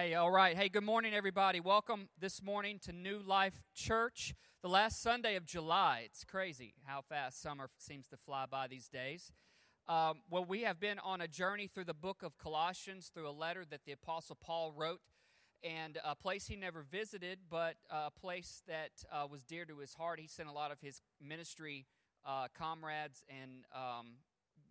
Hey, all right. Hey, good morning, everybody. Welcome this morning to New Life Church, the last Sunday of July. It's crazy how fast summer seems to fly by these days. Um, well, we have been on a journey through the book of Colossians, through a letter that the Apostle Paul wrote, and a place he never visited, but a place that uh, was dear to his heart. He sent a lot of his ministry uh, comrades and um,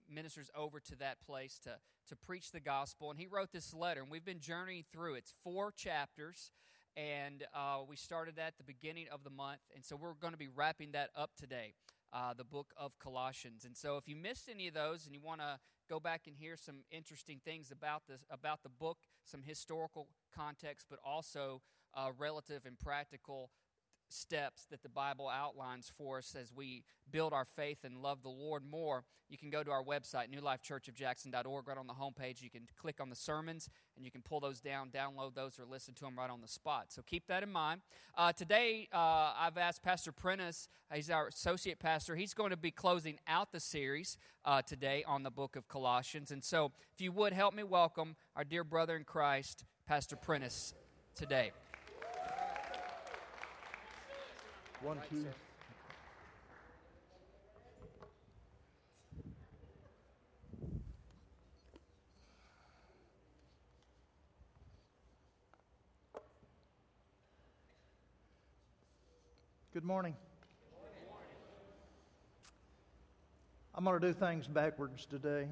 ministers over to that place to to preach the gospel. And he wrote this letter, and we've been journeying through. It's four chapters, and uh, we started at the beginning of the month, and so we're going to be wrapping that up today. Uh, the book of Colossians. And so, if you missed any of those and you want to go back and hear some interesting things about this, about the book, some historical context, but also uh, relative and practical steps that the Bible outlines for us as we build our faith and love the Lord more, you can go to our website, newlifechurchofjackson.org. Right on the homepage, you can click on the sermons and you can pull those down, download those, or listen to them right on the spot. So keep that in mind. Uh, today, uh, I've asked Pastor Prentice, he's our associate pastor, he's going to be closing out the series uh, today on the book of Colossians. And so, if you would help me welcome our dear brother in Christ, Pastor Prentice, today. One, two. Good morning. I'm going to do things backwards today.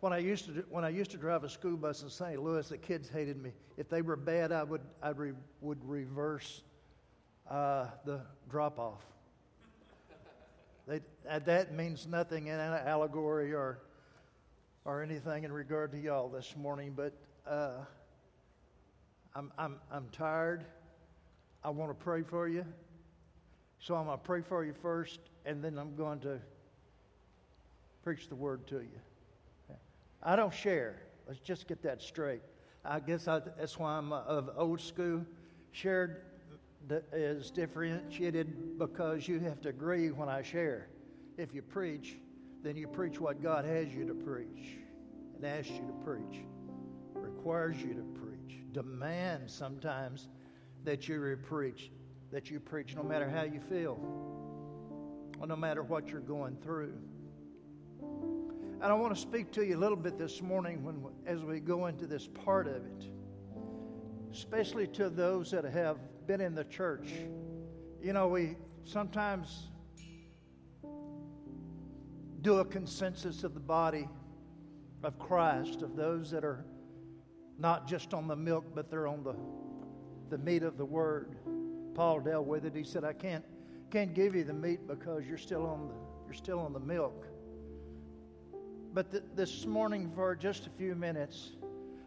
When I used to when I used to drive a school bus in St. Louis, the kids hated me. If they were bad, I would I re, would reverse uh, the drop off. Uh, that means nothing in an allegory or or anything in regard to y'all this morning, but uh, I'm I'm I'm tired. I want to pray for you, so I'm to pray for you first, and then I'm going to preach the word to you. I don't share. Let's just get that straight. I guess I, that's why I'm uh, of old school. Shared is differentiated because you have to agree when I share. If you preach, then you preach what God has you to preach and asks you to preach, requires you to preach, demands sometimes that you preach, that you preach no matter how you feel or no matter what you're going through. And I want to speak to you a little bit this morning when, as we go into this part of it, especially to those that have been in the church. You know, we sometimes do a consensus of the body of Christ, of those that are not just on the milk, but they're on the, the meat of the word. Paul dealt with it. He said, I can't, can't give you the meat because you're still on the, you're still on the milk. But th- this morning, for just a few minutes,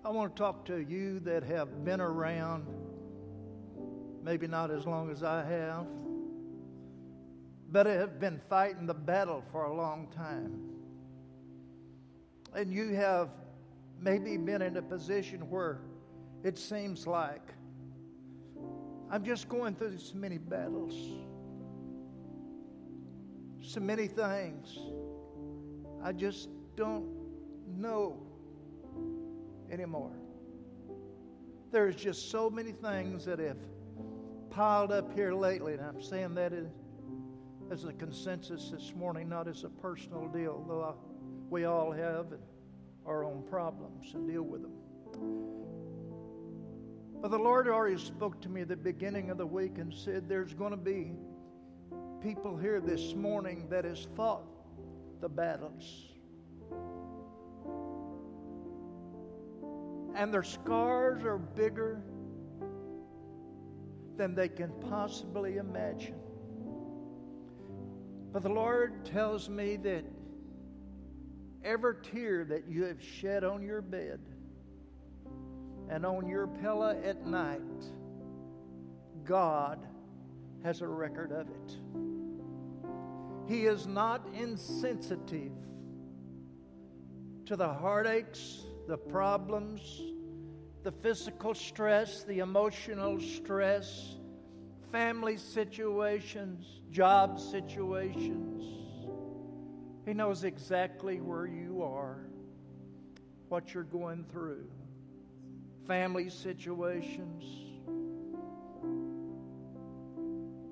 I want to talk to you that have been around, maybe not as long as I have, but have been fighting the battle for a long time. And you have maybe been in a position where it seems like I'm just going through so many battles, so many things. I just don't know anymore. There's just so many things that have piled up here lately, and I'm saying that as a consensus this morning, not as a personal deal, though I, we all have our own problems and deal with them. But the Lord already spoke to me at the beginning of the week and said there's going to be people here this morning that has fought the battles and their scars are bigger than they can possibly imagine. But the Lord tells me that every tear that you have shed on your bed and on your pillow at night, God has a record of it. He is not insensitive to the heartaches the problems, the physical stress, the emotional stress, family situations, job situations. He knows exactly where you are, what you're going through, family situations.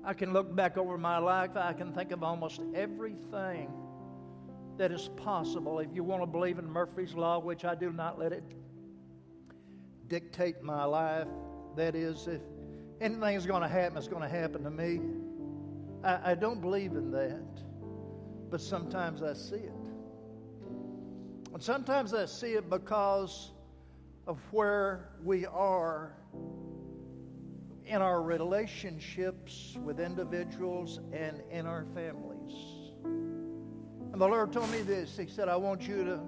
I can look back over my life, I can think of almost everything that is possible. If you want to believe in Murphy's Law, which I do not let it dictate my life, that is, if anything is going to happen, it's going to happen to me. I, I don't believe in that, but sometimes I see it. And sometimes I see it because of where we are in our relationships with individuals and in our families. And the Lord told me this He said, I want you to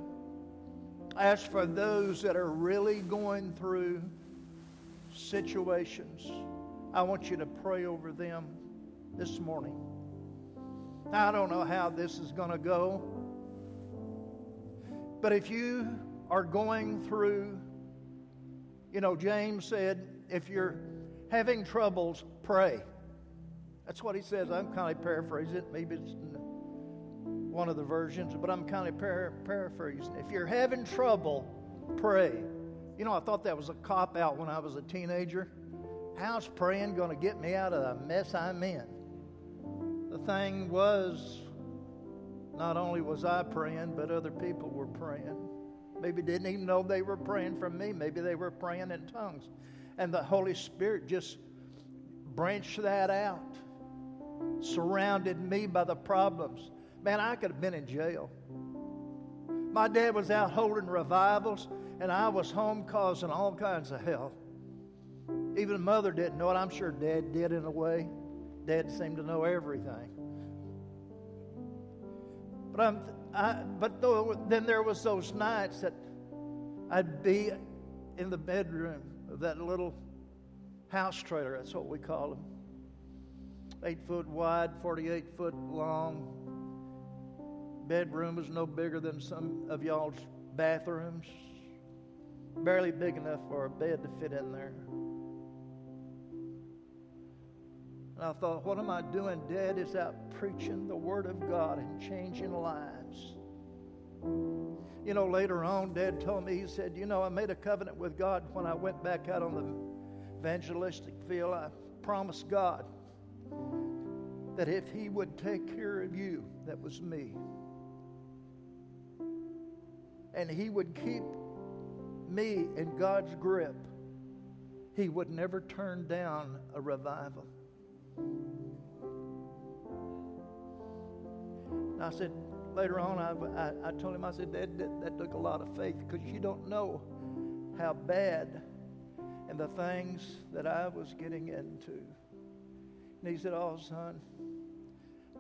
ask for those that are really going through situations. I want you to pray over them this morning. Now, I don't know how this is going to go, but if you are going through, you know, James said, if you're having troubles, pray. That's what he says. I'm kind of paraphrasing it. Maybe it's one of the versions, but I'm kind of par- paraphrasing. If you're having trouble, pray. You know, I thought that was a cop out when I was a teenager. How's praying going to get me out of the mess I'm in? The thing was, not only was I praying, but other people were praying. Maybe didn't even know they were praying for me. Maybe they were praying in tongues. And the Holy Spirit just branched that out, surrounded me by the problems. Man, I could have been in jail. My dad was out holding revivals, and I was home causing all kinds of hell. Even mother didn't know it. I'm sure dad did in a way. Dad seemed to know everything. But I'm, I, but though, then there was those nights that I'd be in the bedroom of that little house trailer. That's what we call them. Eight foot wide, 48 foot long. Bedroom is no bigger than some of y'all's bathrooms. Barely big enough for a bed to fit in there. And I thought, what am I doing? Dad is out preaching the Word of God and changing lives. You know, later on, Dad told me, he said, You know, I made a covenant with God when I went back out on the evangelistic field. I promised God that if He would take care of you, that was me, and He would keep me in God's grip, He would never turn down a revival. And I said, later on, I, I, I told him, I said, that, that, that took a lot of faith because you don't know how bad and the things that I was getting into. And he said, Oh, son,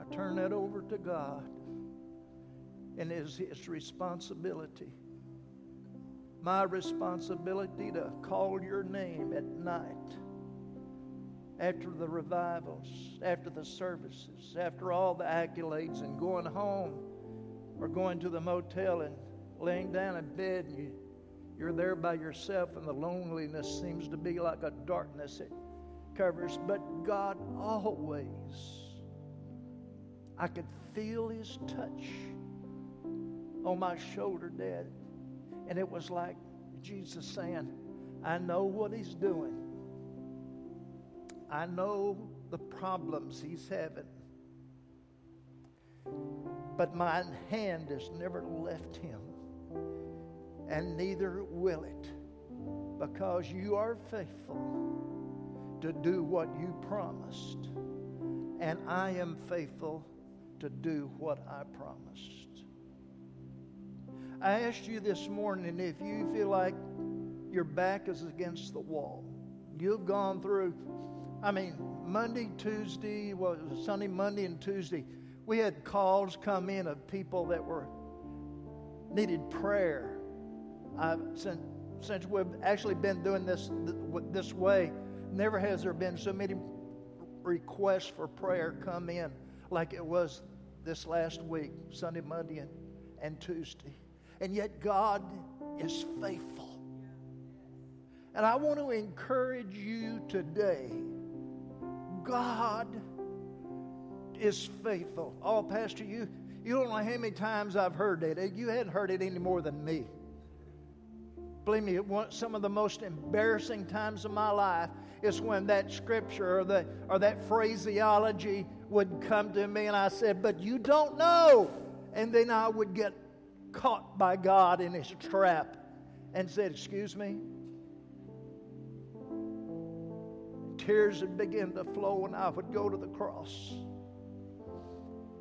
I turn that over to God. And it's his responsibility. My responsibility to call your name at night after the revivals, after the services, after all the accolades, and going home or going to the motel and laying down in bed and you, you're there by yourself and the loneliness seems to be like a darkness it covers. But God always, I could feel His touch on my shoulder, Dad. And it was like Jesus saying, I know what He's doing. I know the problems he's having. But my hand has never left him, and neither will it, because you are faithful to do what you promised, and I am faithful to do what I promised. I asked you this morning if you feel like your back is against the wall, you've gone through I mean, Monday, Tuesday, well, Sunday, Monday, and Tuesday, we had calls come in of people that were needed prayer. I've, since, since we've actually been doing this this way, never has there been so many requests for prayer come in like it was this last week, Sunday, Monday, and, and Tuesday. And yet God is faithful. And I want to encourage you today God is faithful. Oh, Pastor, you, you don't know how many times I've heard that. You hadn't heard it any more than me. Believe me, one, some of the most embarrassing times of my life is when that scripture or, the, or that phraseology would come to me and I said, But you don't know. And then I would get caught by God in his trap and said, Excuse me? Tears would begin to flow, and I would go to the cross.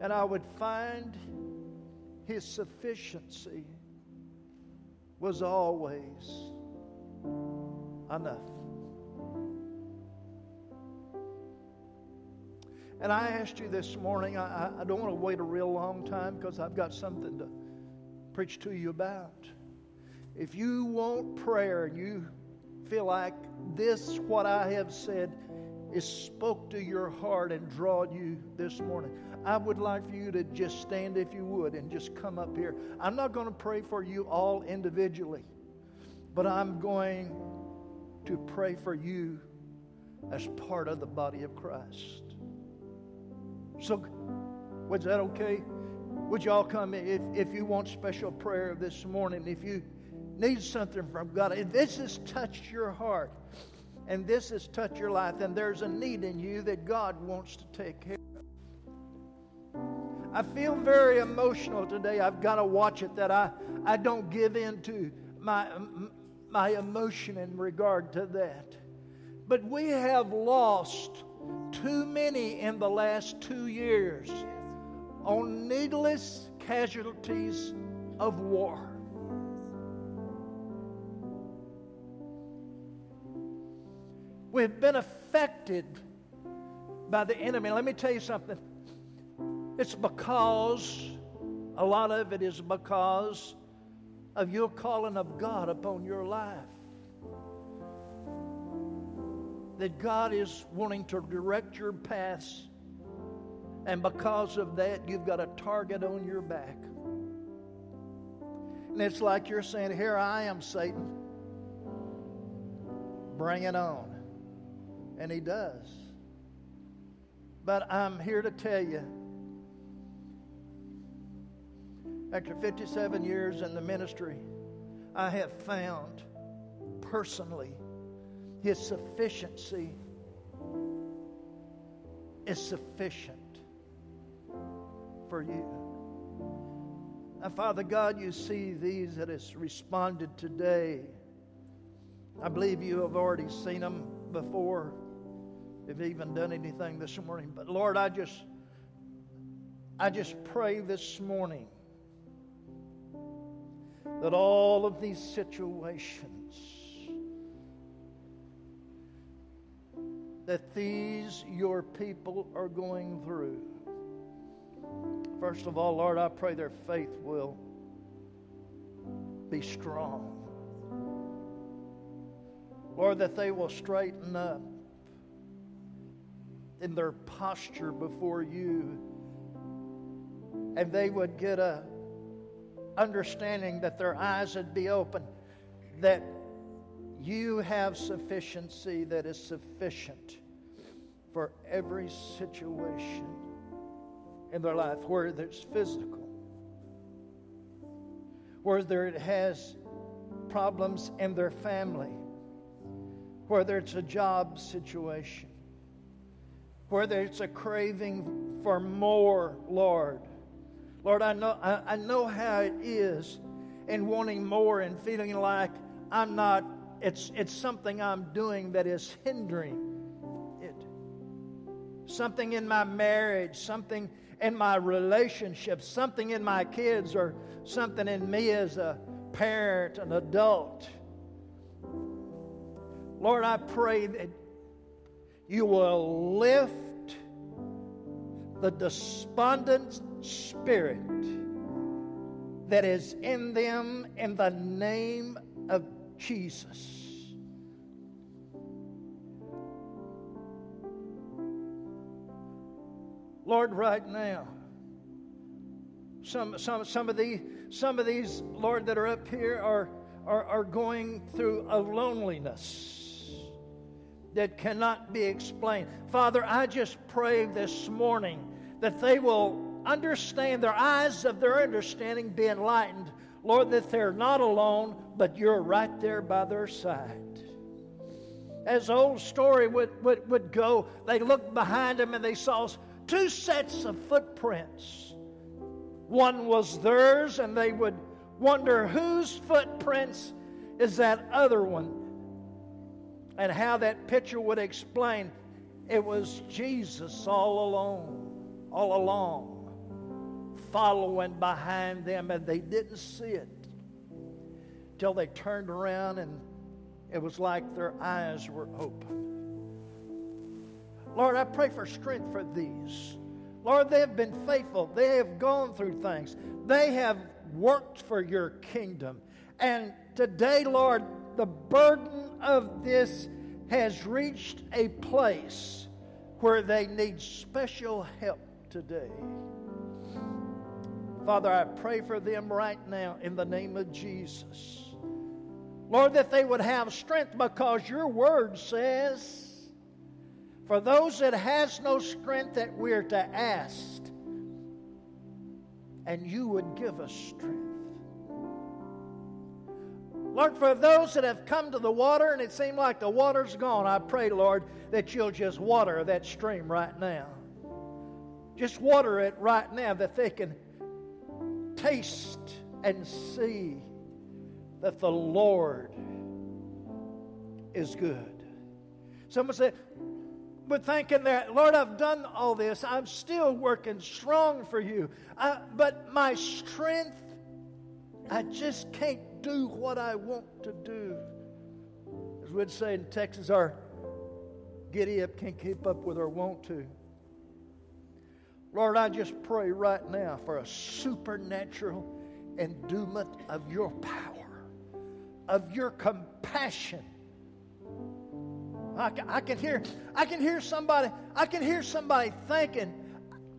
And I would find his sufficiency was always enough. And I asked you this morning, I, I don't want to wait a real long time because I've got something to preach to you about. If you want prayer and you feel like this, what I have said, is spoke to your heart and drawed you this morning, I would like for you to just stand if you would and just come up here. I'm not going to pray for you all individually, but I'm going to pray for you as part of the body of Christ. So, was that okay? Would y'all come if, if you want special prayer this morning? If you need something from God, if this has touched your heart and this has touched your life, and there's a need in you that God wants to take care of. I feel very emotional today. I've got to watch it that I, I don't give in to my, my emotion in regard to that. But we have lost too many in the last two years on needless casualties of war. We've been affected by the enemy. Let me tell you something. It's because, a lot of it is because of your calling of God upon your life. That God is wanting to direct your paths, and because of that, you've got a target on your back. And it's like you're saying, Here I am, Satan. Bring it on. And he does. But I'm here to tell you after 57 years in the ministry, I have found personally his sufficiency is sufficient for you. And Father God, you see these that has responded today. I believe you have already seen them before have even done anything this morning. But Lord, I just I just pray this morning that all of these situations that these your people are going through. First of all, Lord, I pray their faith will be strong. Lord, that they will straighten up in their posture before you and they would get a understanding that their eyes would be open that you have sufficiency that is sufficient for every situation in their life whether it's physical whether it has problems in their family whether it's a job situation whether it's a craving for more, Lord. Lord, I know, I, I know how it is in wanting more and feeling like I'm not, it's, it's something I'm doing that is hindering it. Something in my marriage, something in my relationships, something in my kids, or something in me as a parent, an adult. Lord, I pray that you will lift the despondent spirit that is in them in the name of Jesus. Lord, right now, some, some, some, of the, some of these, Lord, that are up here are, are, are going through a loneliness that cannot be explained. Father, I just pray this morning that they will understand, their eyes of their understanding be enlightened. Lord, that they're not alone, but you're right there by their side. As the old story would, would, would go, they looked behind them and they saw two sets of footprints. One was theirs, and they would wonder whose footprints is that other one, and how that picture would explain it was Jesus all alone, all along, following behind them, and they didn't see it till they turned around and it was like their eyes were open. Lord, I pray for strength for these. Lord, they have been faithful. They have gone through things. They have worked for your kingdom. And today, Lord, the burden of this has reached a place where they need special help today. Father, I pray for them right now in the name of Jesus. Lord, that they would have strength because your word says, for those that has no strength that we're to ask, and you would give us strength. Lord, for those that have come to the water and it seemed like the water's gone, I pray, Lord, that you'll just water that stream right now. Just water it right now that they can taste and see that the Lord is good. Someone said, but thinking that, Lord, I've done all this. I'm still working strong for you. I, but my strength, I just can't do what I want to do. As we'd say in Texas, our giddy up can't keep up with our want to. Lord, I just pray right now for a supernatural endowment of your power of your compassion. I can, I can hear I can hear somebody I can hear somebody thinking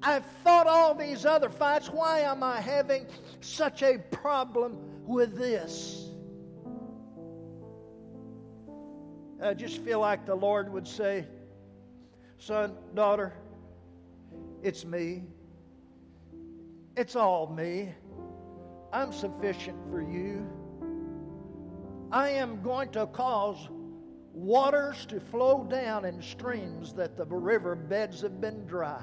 I've fought all these other fights. Why am I having such a problem with this? I just feel like the Lord would say son daughter it's me. It's all me. I'm sufficient for you. I am going to cause waters to flow down in streams that the river beds have been dry.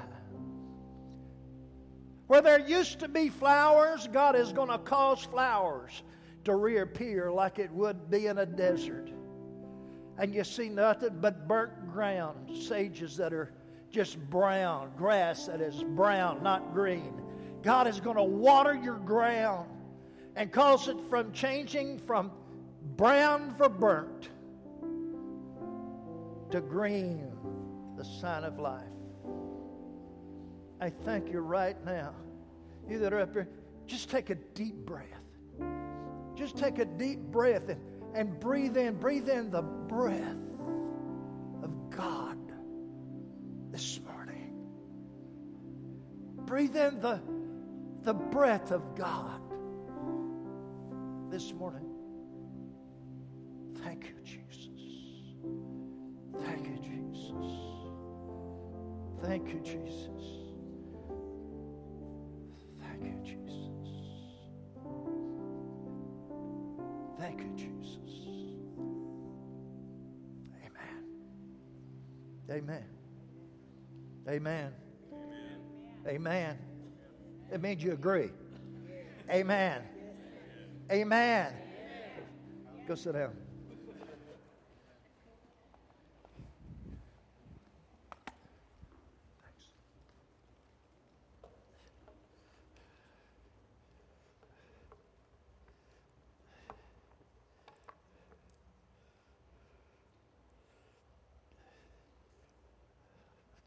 Where there used to be flowers, God is going to cause flowers to reappear like it would be in a desert. And you see nothing but burnt ground, sages that are just brown, grass that is brown, not green. God is going to water your ground and cause it from changing from brown for burnt to green, the sign of life. I thank you right now. You that are up here, just take a deep breath. Just take a deep breath and, and breathe in, breathe in the breath of God this morning. Breathe in the, the breath of God this morning. Thank you, Jesus. Thank you, Jesus. Thank you, Jesus. Thank you, Jesus. Thank you, Jesus. Amen. Amen. Amen. Amen. It means you agree. Amen. Amen. Go sit down.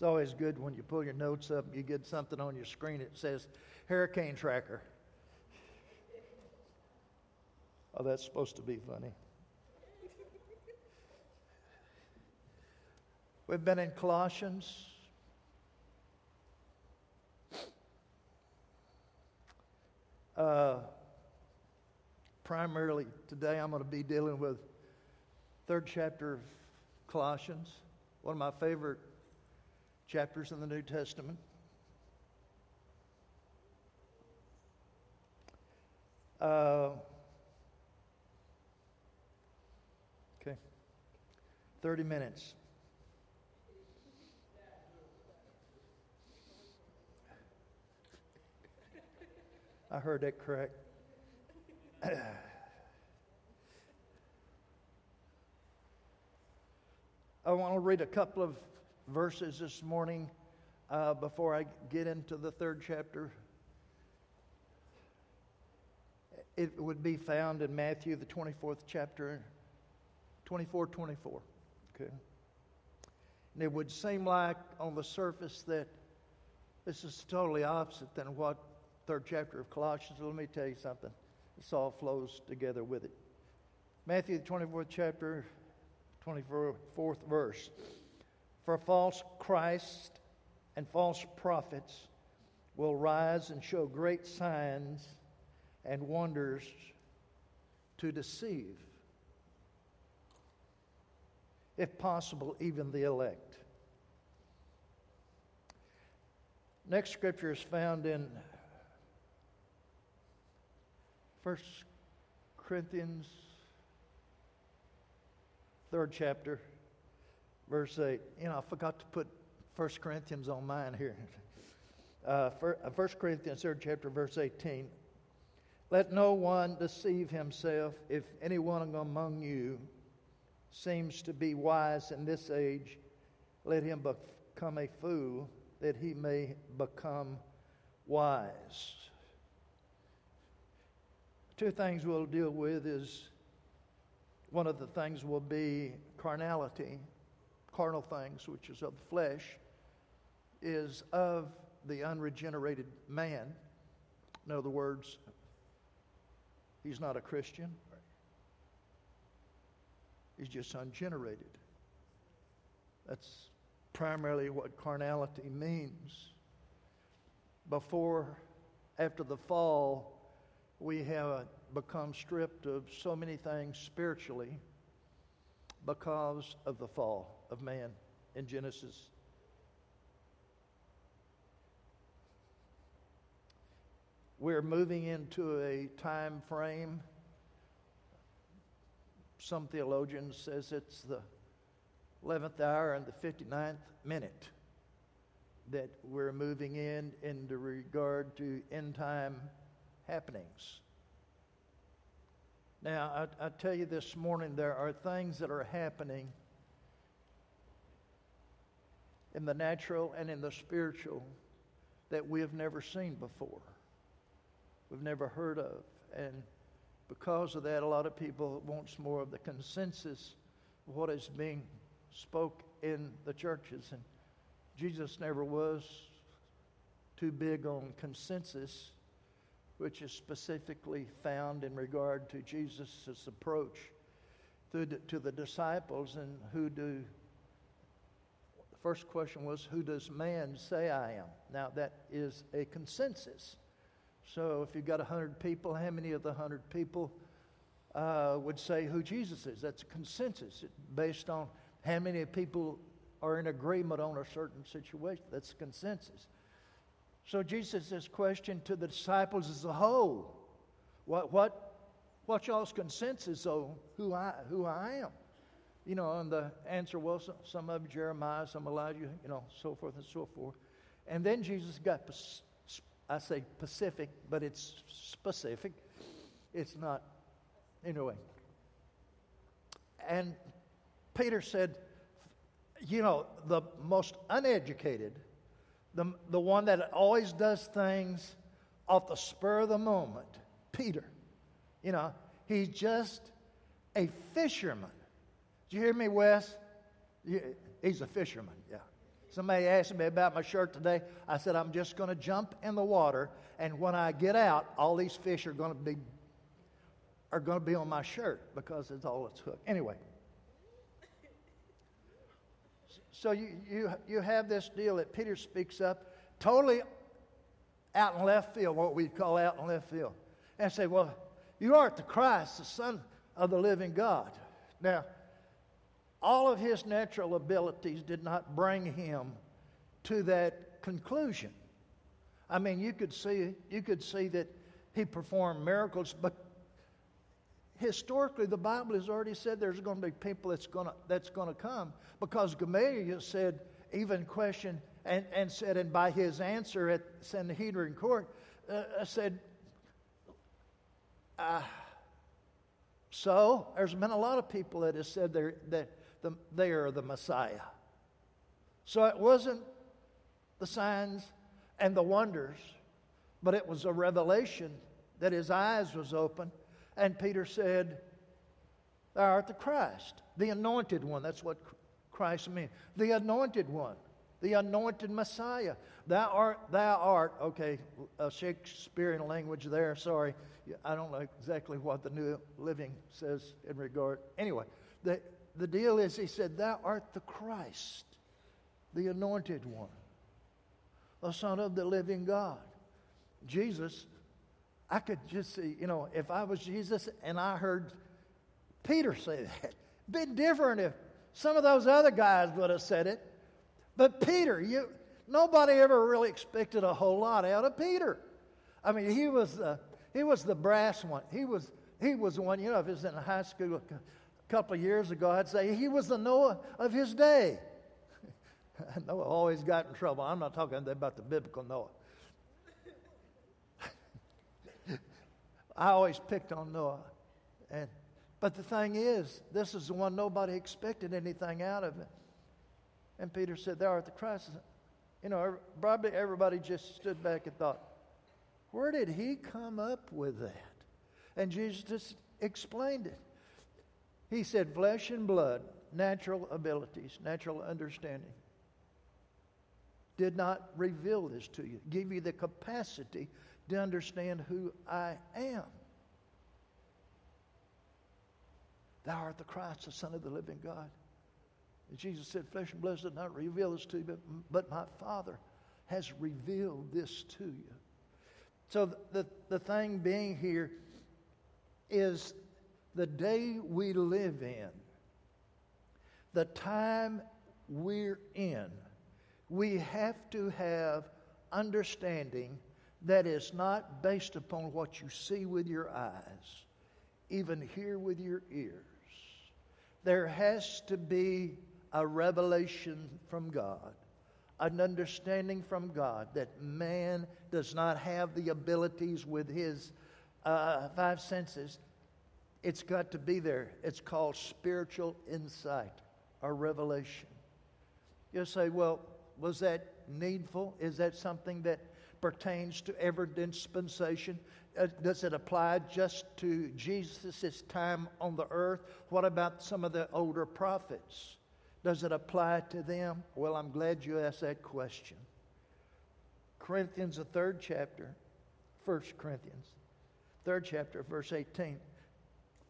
Always good when you pull your notes up and you get something on your screen that says hurricane tracker. Oh, that's supposed to be funny. We've been in Colossians. Uh, primarily today, I'm going to be dealing with third chapter of Colossians, one of my favorite chapters in the New Testament. Uh, okay. 30 minutes. I heard that correct. I want to read a couple of verses this morning uh, before I get into the third chapter. It would be found in Matthew, the 24th chapter, 24 24. Okay. And it would seem like on the surface that this is totally opposite than what third chapter of Colossians. Let me tell you something. This all flows together with it. Matthew, the 24th chapter, 24th verse. For false Christ and false prophets will rise and show great signs and wonders to deceive, if possible, even the elect. Next scripture is found in 1 Corinthians, third chapter, verse 8. You know, I forgot to put 1 Corinthians on mine here. Uh, 1 uh, Corinthians, third chapter, verse 18. Let no one deceive himself. If anyone among you seems to be wise in this age, let him become a fool that he may become wise. Two things we'll deal with is one of the things will be carnality, carnal things, which is of the flesh, is of the unregenerated man. In other words, he's not a Christian, he's just ungenerated. That's primarily what carnality means. Before, after the fall, we have become stripped of so many things spiritually because of the fall of man in Genesis. We're moving into a time frame. Some theologians says it's the 11th hour and the 59th minute that we're moving in in regard to end time happenings. Now, I, I tell you this morning, there are things that are happening in the natural and in the spiritual that we have never seen before, we've never heard of. And because of that, a lot of people wants more of the consensus of what is being spoke in the churches. And Jesus never was too big on consensus which is specifically found in regard to Jesus' approach to the, disciples and who do first question was who does man say i am? Now that is a consensus. So if you've got 100 people how many of the 100 people uh, would say who jesus is? That's a consensus. Based on how many people are in agreement on a certain situation that's consensus. So Jesus' question to the disciples as a whole, what, what, what's y'all's consensus on who I, who I am? You know, and the answer was some of Jeremiah, some Elijah, you know, so forth and so forth. And then Jesus got, I say Pacific, but it's specific. It's not, anyway. And Peter said, you know, the most uneducated the, the one that always does things off the spur of the moment, Peter. You know, he's just a fisherman. Did you hear me, Wes? He's a fisherman, yeah. Somebody asked me about my shirt today. I said, I'm just going to jump in the water, and when I get out, all these fish are going to be are going to be on my shirt because it's all it's hooked. Anyway, so you, you, you have this deal that Peter speaks up, totally out in left field, what we call out in left field, and say, Well, you aren't the Christ, the Son of the living God. Now, all of his natural abilities did not bring him to that conclusion. I mean, you could see, you could see that he performed miracles, but historically the Bible has already said there's going to be people that's going to, that's going to come because Gamaliel said, even questioned and, and said, and by his answer at Sanhedrin court, uh, uh said, uh, so there's been a lot of people that have said that the, they are the Messiah. So it wasn't the signs and the wonders, but it was a revelation that his eyes was open. And Peter said, Thou art the Christ, the anointed one. That's what Christ means. The anointed one, the anointed Messiah. Thou art, thou art, okay, a Shakespearean language there, sorry. I don't know exactly what the New Living says in regard. Anyway, the, the deal is, he said, Thou art the Christ, the anointed one the Son of the living God. Jesus, I could just see, you know, if I was Jesus and I heard Peter say that, been different if some of those other guys would have said it. But Peter, you, nobody ever really expected a whole lot out of Peter. I mean, he was the, he was the brass one. He was, he was the one, you know, if it was in high school couple of years ago, I'd say he was the Noah of his day. Noah always got in trouble. I'm not talking about the biblical Noah. I always picked on Noah. And, but the thing is, this is the one nobody expected anything out of it. And Peter said, Thou art the Christ. You know, probably everybody just stood back and thought, Where did he come up with that? And Jesus just explained it. He said, Flesh and blood, natural abilities, natural understanding did not reveal this to you, give you the capacity to understand who I am. Thou art the Christ, the Son of the living God. And Jesus said, Flesh and blood did not reveal this to you, but, but my Father has revealed this to you. So the, the thing being here is the day we live in, the time we're in, we have to have understanding that is not based upon what you see with your eyes, even hear with your ears. There has to be a revelation from God, an understanding from God that man does not have the abilities with his uh, five senses. It's got to be there. It's called spiritual insight or revelation. You say, well, was that needful? Is that something that pertains to every dispensation? Uh, does it apply just to Jesus' time on the earth? What about some of the older prophets? Does it apply to them? Well, I'm glad you asked that question. Corinthians, the third chapter, First Corinthians, third chapter, verse 18,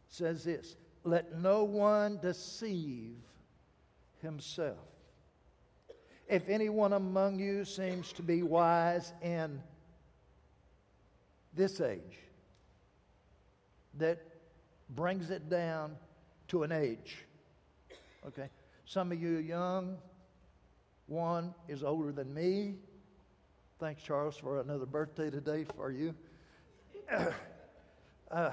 says this Let no one deceive himself. If anyone among you seems to be wise in this age, that brings it down to an age. Okay? Some of you are young, one is older than me. Thanks, Charles, for another birthday today for you. uh,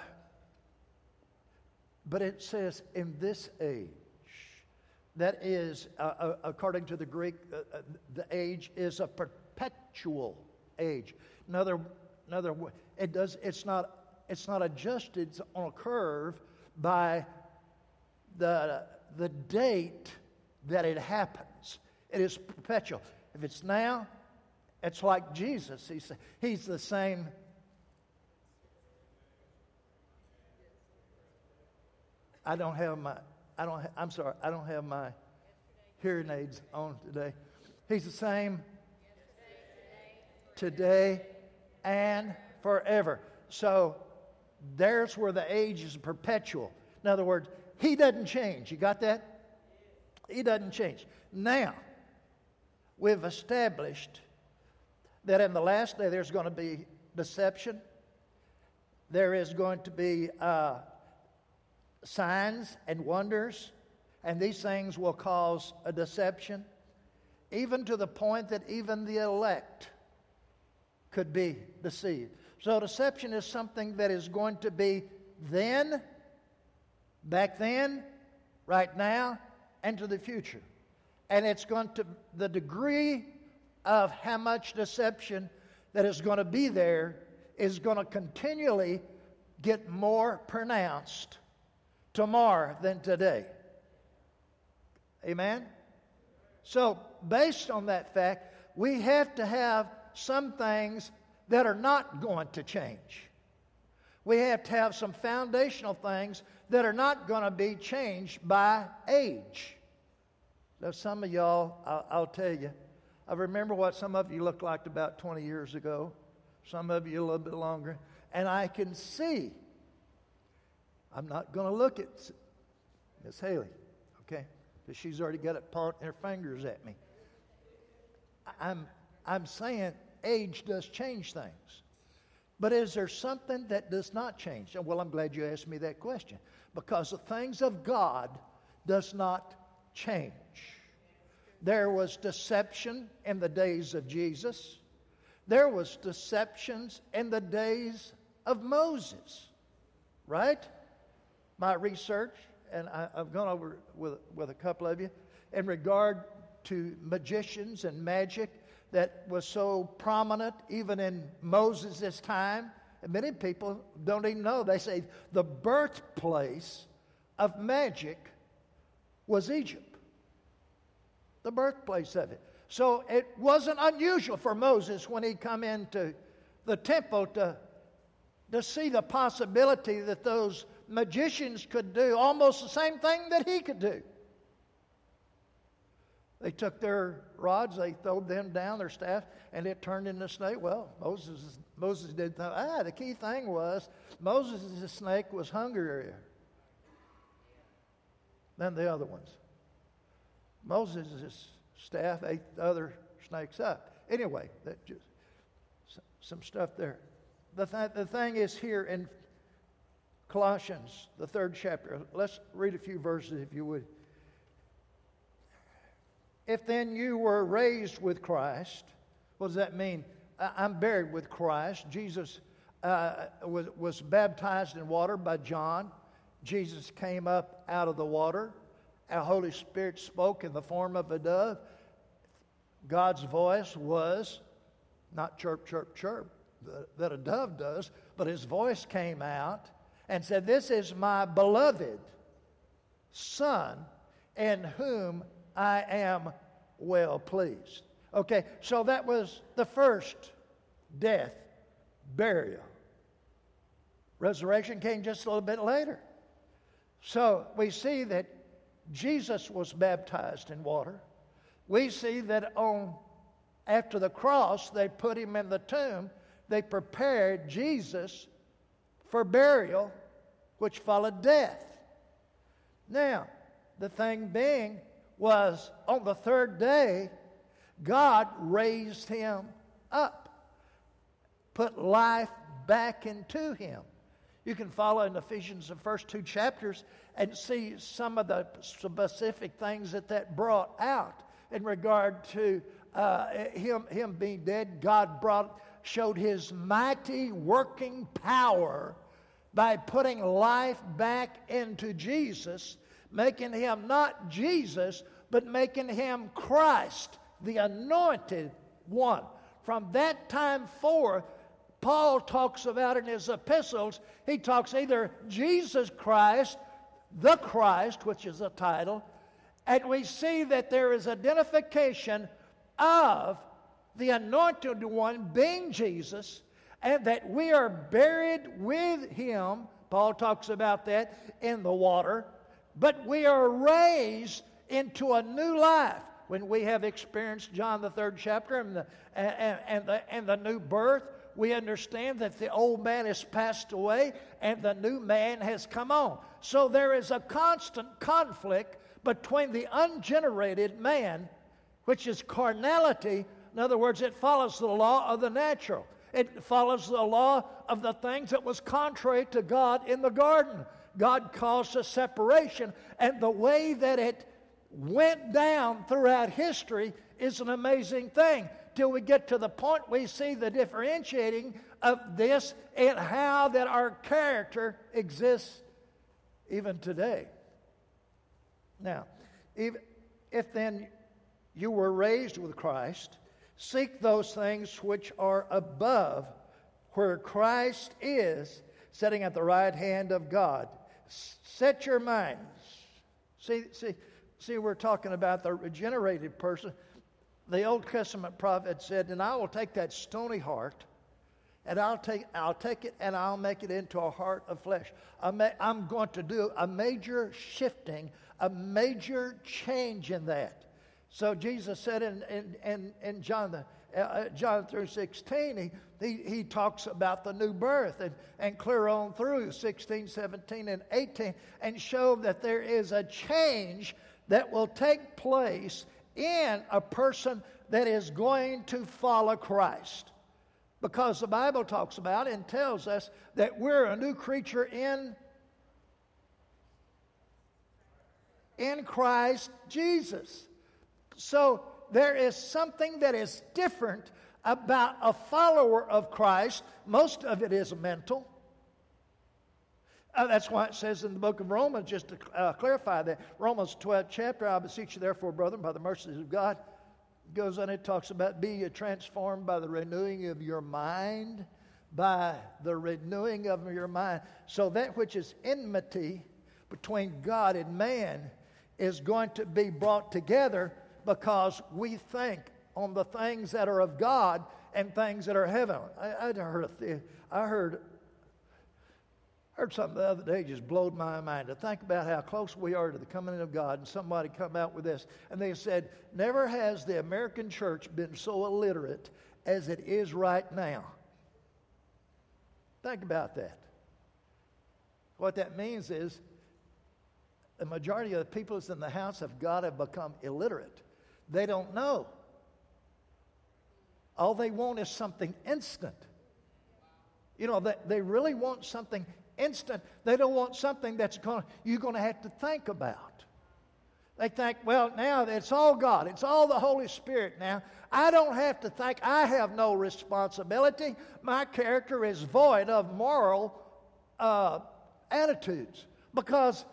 but it says, in this age, that is, uh, uh, according to the Greek, uh, uh, the age is a perpetual age. Another, another, it does. It's not. It's not adjusted on a curve by the the date that it happens. It is perpetual. If it's now, it's like Jesus. He's he's the same. I don't have my I don't, ha- I'm sorry, I don't have my hearing aids on today. He's the same today and forever. So there's where the age is perpetual. In other words, he doesn't change. You got that? He doesn't change. Now, we've established that in the last day there's going to be deception. There is going to be uh, signs and wonders, and these things will cause a deception, even to the point that even the elect could be deceived. So deception is something that is going to be then, back then, right now, and to the future. And it's going to, the degree of how much deception that is going to be there is going to continually get more pronounced tomorrow than today. Amen? So, based on that fact, we have to have some things that are not going to change. We have to have some foundational things that are not going to be changed by age. Now, some of y'all, I'll, I'll, tell you, I remember what some of you looked like about 20 years ago, some of you a little bit longer, and I can see. I'm not going to look at Miss Haley, okay? Because she's already got it pointing her fingers at me. I'm, I'm saying age does change things. But is there something that does not change? Well, I'm glad you asked me that question because the things of God does not change. There was deception in the days of Jesus. There was deceptions in the days of Moses. Right? My research, and I, have gone over with, with a couple of you, in regard to magicians and magic that was so prominent even in Moses' time. And many people don't even know. They say the birthplace of magic was Egypt. The birthplace of it. So it wasn't unusual for Moses when he come into the temple to, to see the possibility that those magicians could do almost the same thing that he could do. They took their rods, they throwed them down, their staff, and it turned into a snake. Well, Moses, Moses did that. Ah, the key thing was Moses' snake was hungrier than the other ones. Moses' staff ate the other snakes up. Anyway, that just some stuff there. The, th- the thing is here in Colossians, the third chapter. Let's read a few verses, if you would. If then you were raised with Christ, what does that mean? I'm buried with Christ. Jesus uh, was, was baptized in water by John. Jesus came up out of the water. Our Holy Spirit spoke in the form of a dove. God's voice was not chirp, chirp, chirp that a dove does, but his voice came out and said, This is my beloved Son in whom I am well pleased. Okay, so that was the first death, burial. Resurrection came just a little bit later. So we see that Jesus was baptized in water. We see that on after the cross, they put him in the tomb. They prepared Jesus for burial, which followed death. Now, the thing being, was on the third day, God raised him up, put life back into him. You can follow in Ephesians, the first two chapters, and see some of the specific things that that brought out in regard to uh, him, him being dead. God brought, showed his mighty working power by putting life back into Jesus making him not Jesus, but making him Christ, the anointed one. From that time forth, Paul talks about in his epistles, he talks either Jesus Christ, the Christ, which is a title, and we see that there is identification of the anointed one being Jesus, and that we are buried with him. Paul talks about that in the water but we are raised into a new life when we have experienced John the third chapter and the, and, and, the, and the new birth. We understand that the old man has passed away and the new man has come on. So there is a constant conflict between the ungenerated man, which is carnality. In other words, it follows the law of the natural. It follows the law of the things that was contrary to God in the garden. God caused a separation. And the way that it went down throughout history is an amazing thing till we get to the point we see the differentiating of this and how that our character exists even today. Now, if, then you were raised with Christ, seek those things which are above, where Christ is, sitting at the right hand of God. Set your minds. See, see, see, we're talking about the regenerated person. The Old Testament prophet said, And I will take that stony heart and I'll take, I'll take it and I'll make it into a heart of flesh. I'm, I'm going to do a major shifting, a major change in that. So Jesus said in, in, in, in John, the, uh, uh John through 16, he, he, he talks about the new birth and, and clear on through 16, 17, and 18 and show that there is a change that will take place in a person that is going to follow Christ because the Bible talks about and tells us that we're a new creature in in Christ Jesus. So there is something that is different about a follower of Christ. Most of it is mental. Uh, that's why it says in the book of Romans, just to uh, clarify that, Romans 12 chapter, I beseech you therefore, brethren, by the mercies of God, goes on, it talks about being transformed by the renewing of your mind, by the renewing of your mind. So that which is enmity between God and man is going to be brought together because we think on the things that are of God and things that are heaven. I, I heard, I heard heard something the other day just blowed my mind to think about how close we are to the coming of God. And somebody come out with this, and they said, "Never has the American church been so illiterate as it is right now." Think about that. What that means is the majority of the people that's in the house of God have become illiterate. They don't know. All they want is something instant. You know, they, they really want something instant. They don't want something that's going you're going to have to think about. They think, well, now it's all God. It's all the Holy Spirit now. I don't have to think. I have no responsibility. My character is void of moral uh, attitudes because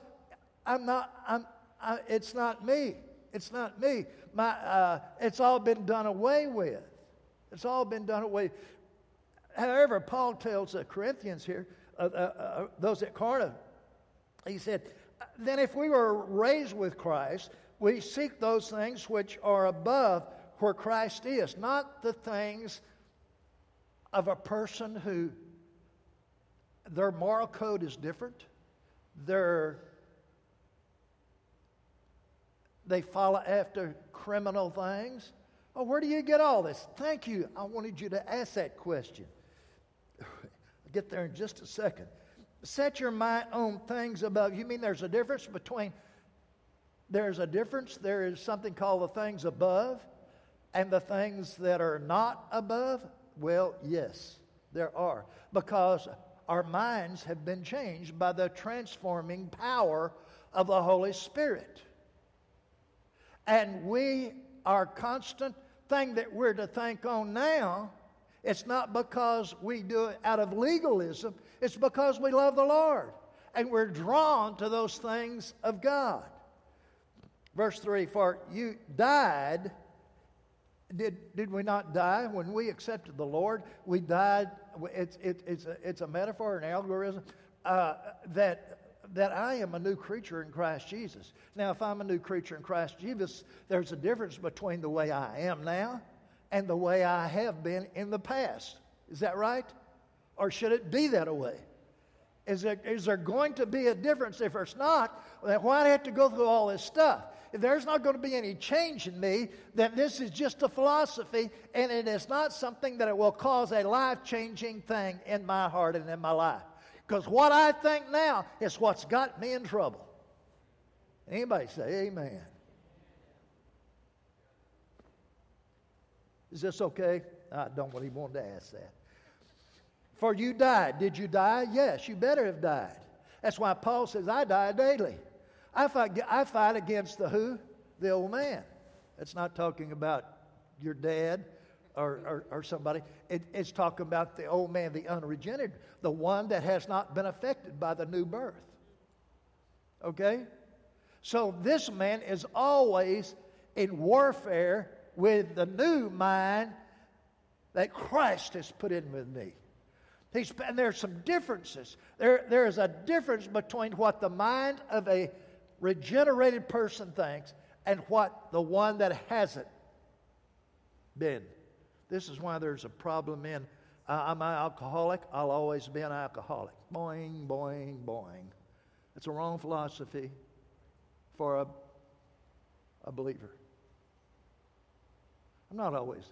I'm not, I'm, I, it's not me. It's not me. My, uh, it's all been done away with. It's all been done away. However, Paul tells the Corinthians here, uh, uh, uh, those at Corinth, he said, then if we were raised with Christ, we seek those things which are above where Christ is, not the things of a person who their moral code is different, their they follow after criminal things. Oh, where do you get all this? Thank you. I wanted you to ask that question. I'll get there in just a second. Set your mind on things above. You mean there's a difference between, there's a difference? There is something called the things above and the things that are not above? Well, yes, there are. Because our minds have been changed by the transforming power of the Holy Spirit. And we, our constant thing that we're to think on now, it's not because we do it out of legalism, it's because we love the Lord. And we're drawn to those things of God. Verse 3 For you died. Did, did we not die when we accepted the Lord? We died. It's, it, it's, a, it's a metaphor, an algorithm uh, that that I am a new creature in Christ Jesus. Now, if I'm a new creature in Christ Jesus, there's a difference between the way I am now and the way I have been in the past. Is that right? Or should it be that way? Is there, is there going to be a difference? If there's not, then why do I have to go through all this stuff? If there's not going to be any change in me, then this is just a philosophy and it is not something that it will cause a life changing thing in my heart and in my life. Because what I think now is what's got me in trouble. Anybody say amen? Is this okay? I don't really want to ask that. For you died. Did you die? Yes, you better have died. That's why Paul says, I die daily. I fight, I fight against the who? The old man. That's not talking about your dad or, or, or somebody. It, it's talking about the old man, the unregenerated, the one that has not been affected by the new birth. Okay? So this man is always in warfare with the new mind that Christ has put in with me. He's, and there's some differences. There, there is a difference between what the mind of a regenerated person thinks and what the one that hasn't been. This is why there's a problem in I'm an alcoholic, I'll always be an alcoholic. Boing, boing, boing. It's a wrong philosophy for a, a believer. I'm not always.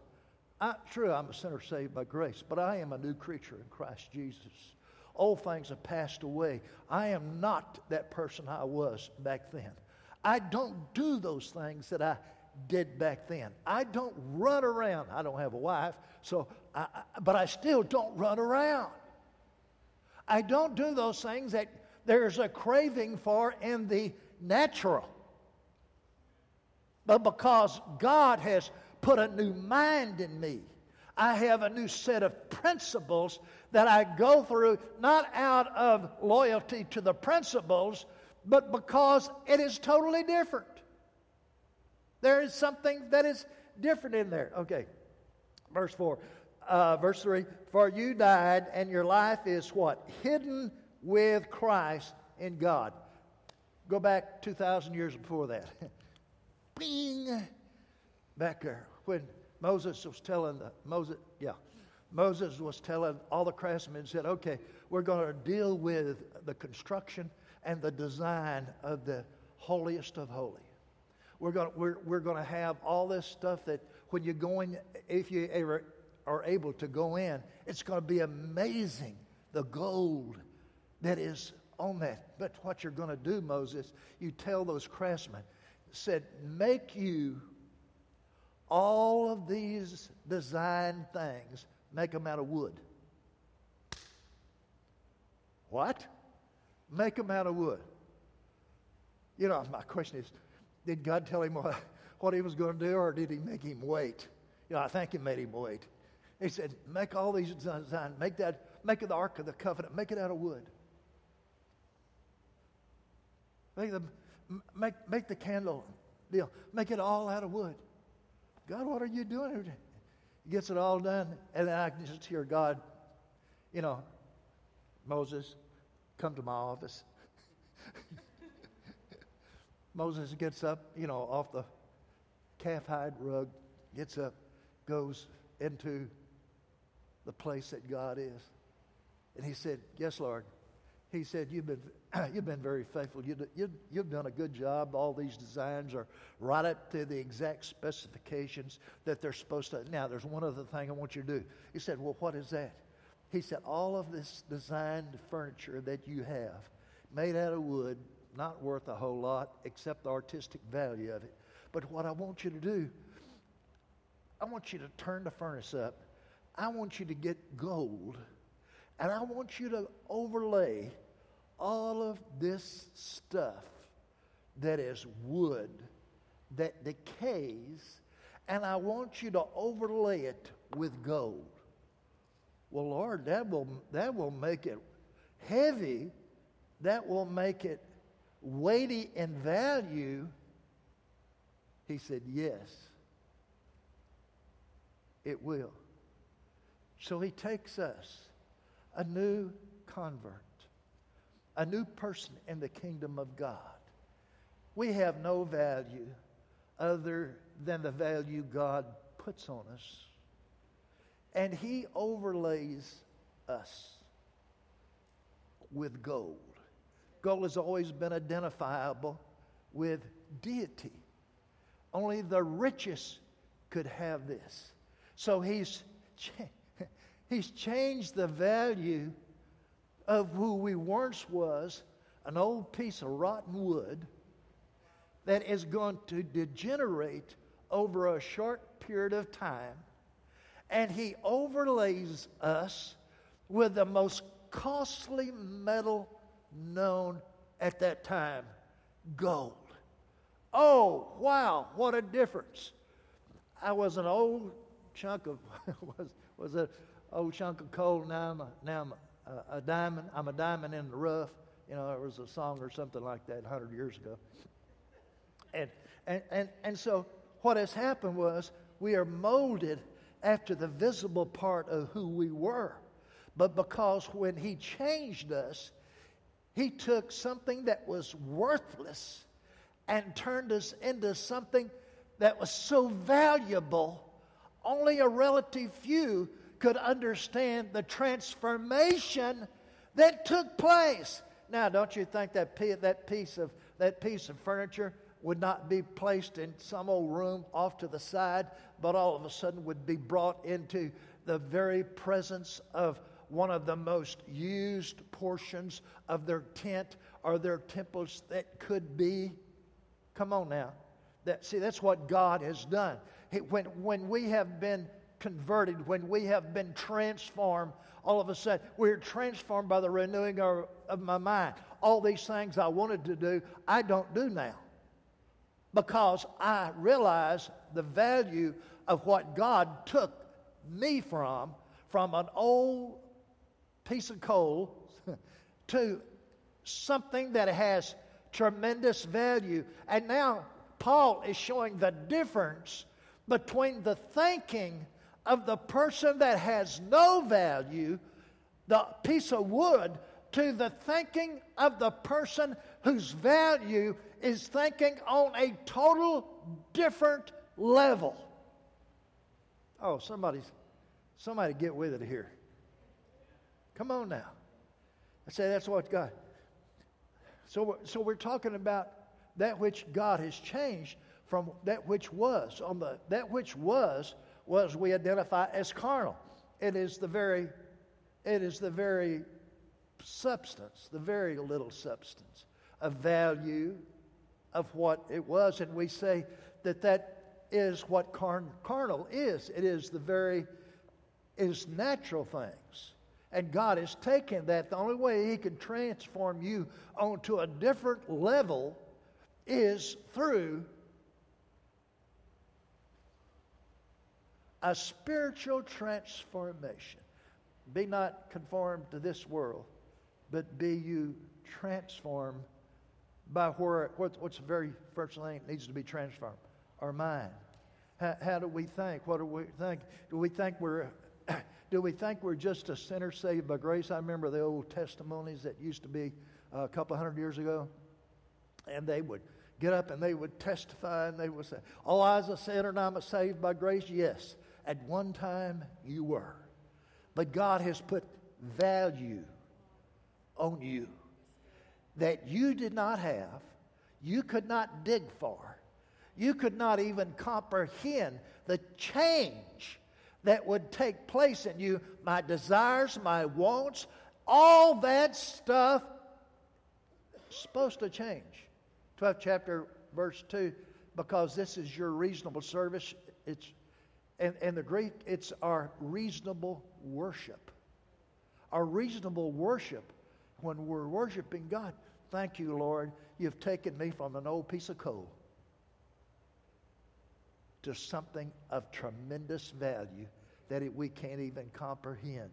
I, true, I'm a sinner saved by grace, but I am a new creature in Christ Jesus. Old things have passed away. I am not that person I was back then. I don't do those things that I did back then. I don't run around. I don't have a wife, so I, but I still don't run around. I don't do those things that there's a craving for in the natural. But because God has put a new mind in me. I have a new set of principles that I go through, not out of loyalty to the principles, but because it is totally different. There is something that is different in there. Okay, verse 4. Uh, verse 3 For you died, and your life is what? Hidden with Christ in God. Go back 2,000 years before that. Bing! back there when Moses was telling the Moses, yeah, Moses was telling all the craftsmen said, okay, we're going to deal with the construction and the design of the holiest of holy. We're going we're, we're going to have all this stuff that when you go in, if you ever are able to go in, it's going to be amazing the gold that is on that. But what you're going to do, Moses, you tell those craftsmen, said, make you all of these design things, make them out of wood. What? Make them out of wood. You know, my question is did God tell him what, what he was going to do, or did he make him wait? You know, I think he made him wait. He said, make all these designs, make that, make the Ark of the Covenant, make it out of wood. Make the, make, make the candle deal, make it all out of wood. God, what are you doing? He gets it all done, and then I can just hear God, you know, Moses, come to my office. Moses gets up, you know, off the calf hide rug, gets up, goes into the place that God is. And he said, Yes, Lord. He said, You've been you've been very faithful. You, you, you've done a good job. All these designs are right up to the exact specifications that they're supposed to. Now, there's one other thing I want you to do. He said, Well, what is that? He said, All of this designed furniture that you have, made out of wood, not worth a whole lot except the artistic value of it. But what I want you to do, I want you to turn the furnace up. I want you to get gold, and I want you to overlay all of this stuff that is wood that decays, and I want you to overlay it with gold. Well, Lord, that will, that will make it heavy, that will make it weighty in value. He said, Yes, it will. So he takes us, a new convert a new person in the kingdom of God. We have no value other than the value God puts on us. And He overlays us with gold. Gold has always been identifiable with deity. Only the richest could have this. So He's, he's changed the value of who we once was, an old piece of rotten wood that is going to degenerate over a short period of time. And he overlays us with the most costly metal known at that time gold. Oh, wow, what a difference. I was an old chunk of was was a old chunk of coal. Now I'm a, now I'm a, a diamond. I'm a diamond in the rough. You know, there was a song or something like that 100 years ago. And, and, and, and so what has happened was we are molded after the visible part of who we were. But because when He changed us, He took something that was worthless and turned us into something that was so valuable, only a relative few could understand the transformation that took place. Now, don't you think that, that, piece of, that piece of furniture would not be placed in some old room off to the side, but all of a sudden would be brought into the very presence of one of the most used portions of their tent or their temples that could be. Come on now. That, see, that's what God has done. When, when we have been converted, when we have been transformed, all of a sudden we're transformed by the renewing of, of my mind. All these things I wanted to do, I don't do now because I realize the value of what God took me from, from an old piece of coal to something that has tremendous value. And now Paul is showing the difference between the thinking of the person that has no value, the piece of wood, to the thinking of the person whose value is thinking on a total different level. Oh, somebody's somebody get with it here. Come on now. I say that's what God. So, so we're talking about that which God has changed from that which was. On the that which was was we identify as carnal. It is the very, it is the very substance, the very little substance of value of what it was. And we say that that is what carn- carnal is. It is the very, is natural things. And God has taken that. The only way He can transform you onto a different level is through a spiritual transformation. Be not conformed to this world, but be you transformed by where, what's the very first thing that needs to be transformed? Our mind. How, how, do we think? What do we think? Do we think we're do we think we're just a sinner saved by grace? I remember the old testimonies that used to be uh, a couple hundred years ago, and they would get up and they would testify and they would say, "Oh, I was a sinner and I'm saved by grace." Yes, at one time you were, but God has put value on you that you did not have, you could not dig for, you could not even comprehend the change that would take place in you, my desires, my wants, all that stuff supposed to change. 12th chapter, verse 2, because this is your reasonable service. It's and, and the Greek, it's our reasonable worship. Our reasonable worship when we're worshiping God. Thank you, Lord. You've taken me from an old piece of coal to something of tremendous value that it, we can't even comprehend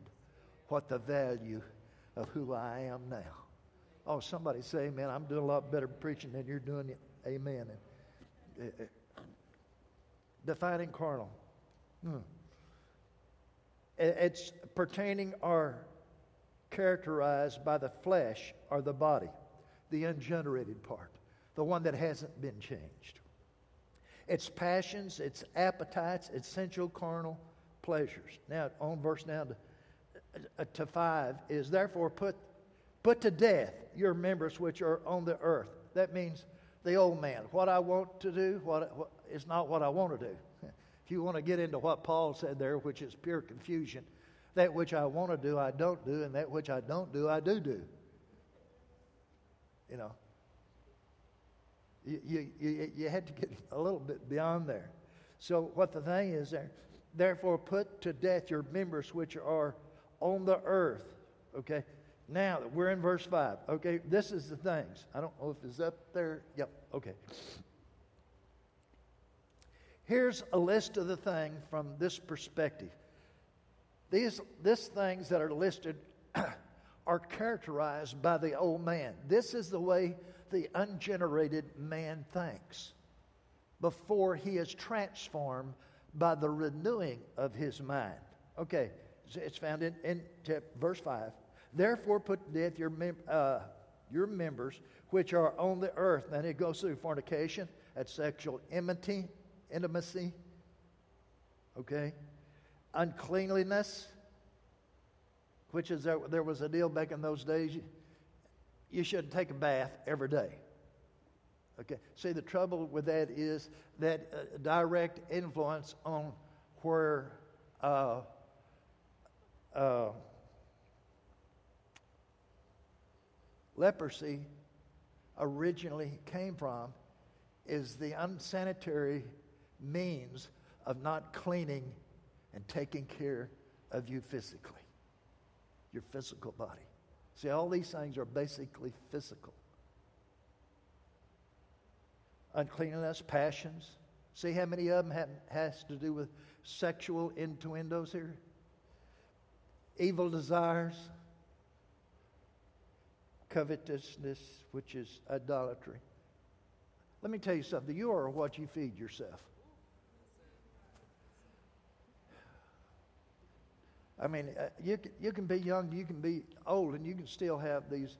what the value of who I am now. Oh, somebody say amen. I'm doing a lot better preaching than you're doing it. Amen. And, uh, uh, defining carnal. Hmm. It's pertaining or characterized by the flesh or the body the ungenerated part, the one that hasn't been changed. Its passions, its appetites, its sensual carnal pleasures. Now, on verse now to, uh, to 5 is therefore put, put to death your members which are on the earth. That means the old man. What I want to do what, what is not what I want to do. If you want to get into what Paul said there, which is pure confusion, that which I want to do, I don't do, and that which I don't do, I do do. You know, you, you, you had to get a little bit beyond there. So, what the thing is there, therefore, put to death your members which are on the earth. Okay? Now, we're in verse 5. Okay? This is the things. I don't know if it's up there. Yep. Okay. Here's a list of the thing from this perspective. These this things that are listed are characterized by the old man. This is the way the ungenerated man thinks before he is transformed by the renewing of his mind. Okay, it's found in, in verse 5. Therefore, put to death your, mem- uh, your members which are on the earth. Then it goes through fornication, at sexual enmity, intimacy, okay, uncleanliness, which is there, there was a deal back in those days. You, should take a bath every day. Okay. See, the trouble with that is that uh, direct influence on where uh, uh, leprosy originally came from is the unsanitary means of not cleaning and taking care of you physically, your physical body. See, all these things are basically physical. Uncleanness, passions. See how many of them have, has to do with sexual innuendos here? Evil desires, covetousness, which is idolatry. Let me tell you something. You are what you feed yourself. I mean, uh, you, can, you can be young, you can be old, and you can still have these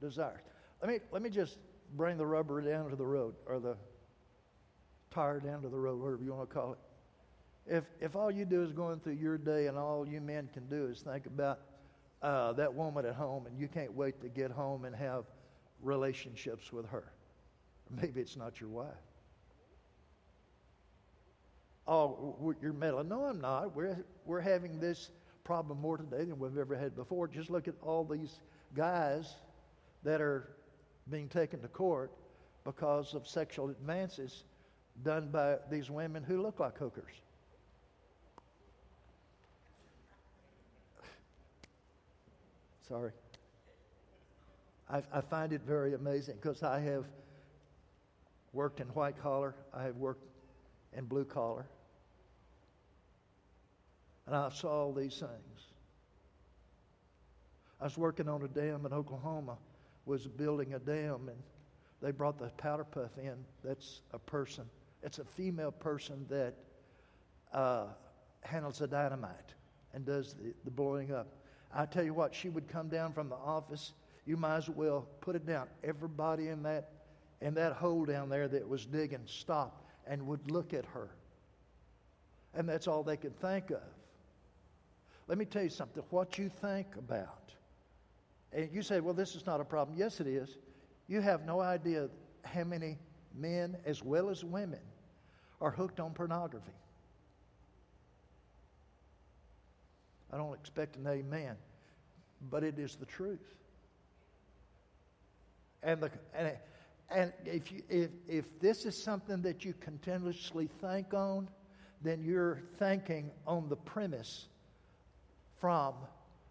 desires. Let me, let me just bring the rubber down to the road, or the tire down to the road, whatever you want to call it. If, if all you do is going through your day and all you men can do is think about uh, that woman at home and you can't wait to get home and have relationships with her, maybe it's not your wife. Oh, you're meddling. No, I'm not. We're, we're having this problem more today than we've ever had before. Just look at all these guys that are being taken to court because of sexual advances done by these women who look like hookers. Sorry. I, I find it very amazing because I have worked in white collar, I have worked in blue collar. And I saw all these things. I was working on a dam in Oklahoma, was building a dam, and they brought the powder puff in. That's a person. It's a female person that uh, handles the dynamite and does the, the blowing up. I tell you what, she would come down from the office. You might as well put it down. Everybody in that in that hole down there that was digging stopped and would look at her. And that's all they could think of. Let me tell you something. What you think about, and you say, well, this is not a problem. Yes, it is. You have no idea how many men, as well as women, are hooked on pornography. I don't expect an amen, but it is the truth. And, the, and, and if, you, if, if this is something that you continuously think on, then you're thinking on the premise from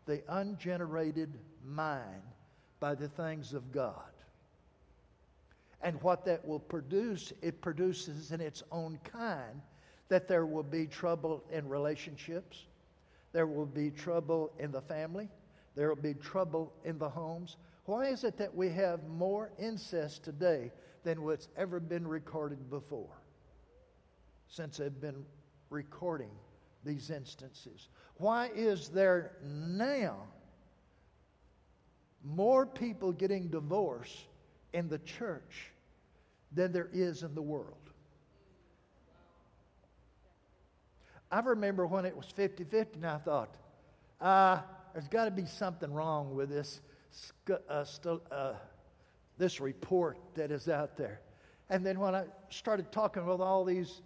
the ungenerated mind by the things of God. And what that will produce, it produces in its own kind that there will be trouble in relationships, there will be trouble in the family, there will be trouble in the homes. Why is it that we have more incest today than what's ever been recorded before? Since they've been recording these instances. Why is there now more people getting divorced in the church than there is in the world? I remember when it was 50 50, and I thought, uh, there's got to be something wrong with this, uh, st- uh, this report that is out there. And then when I started talking with all these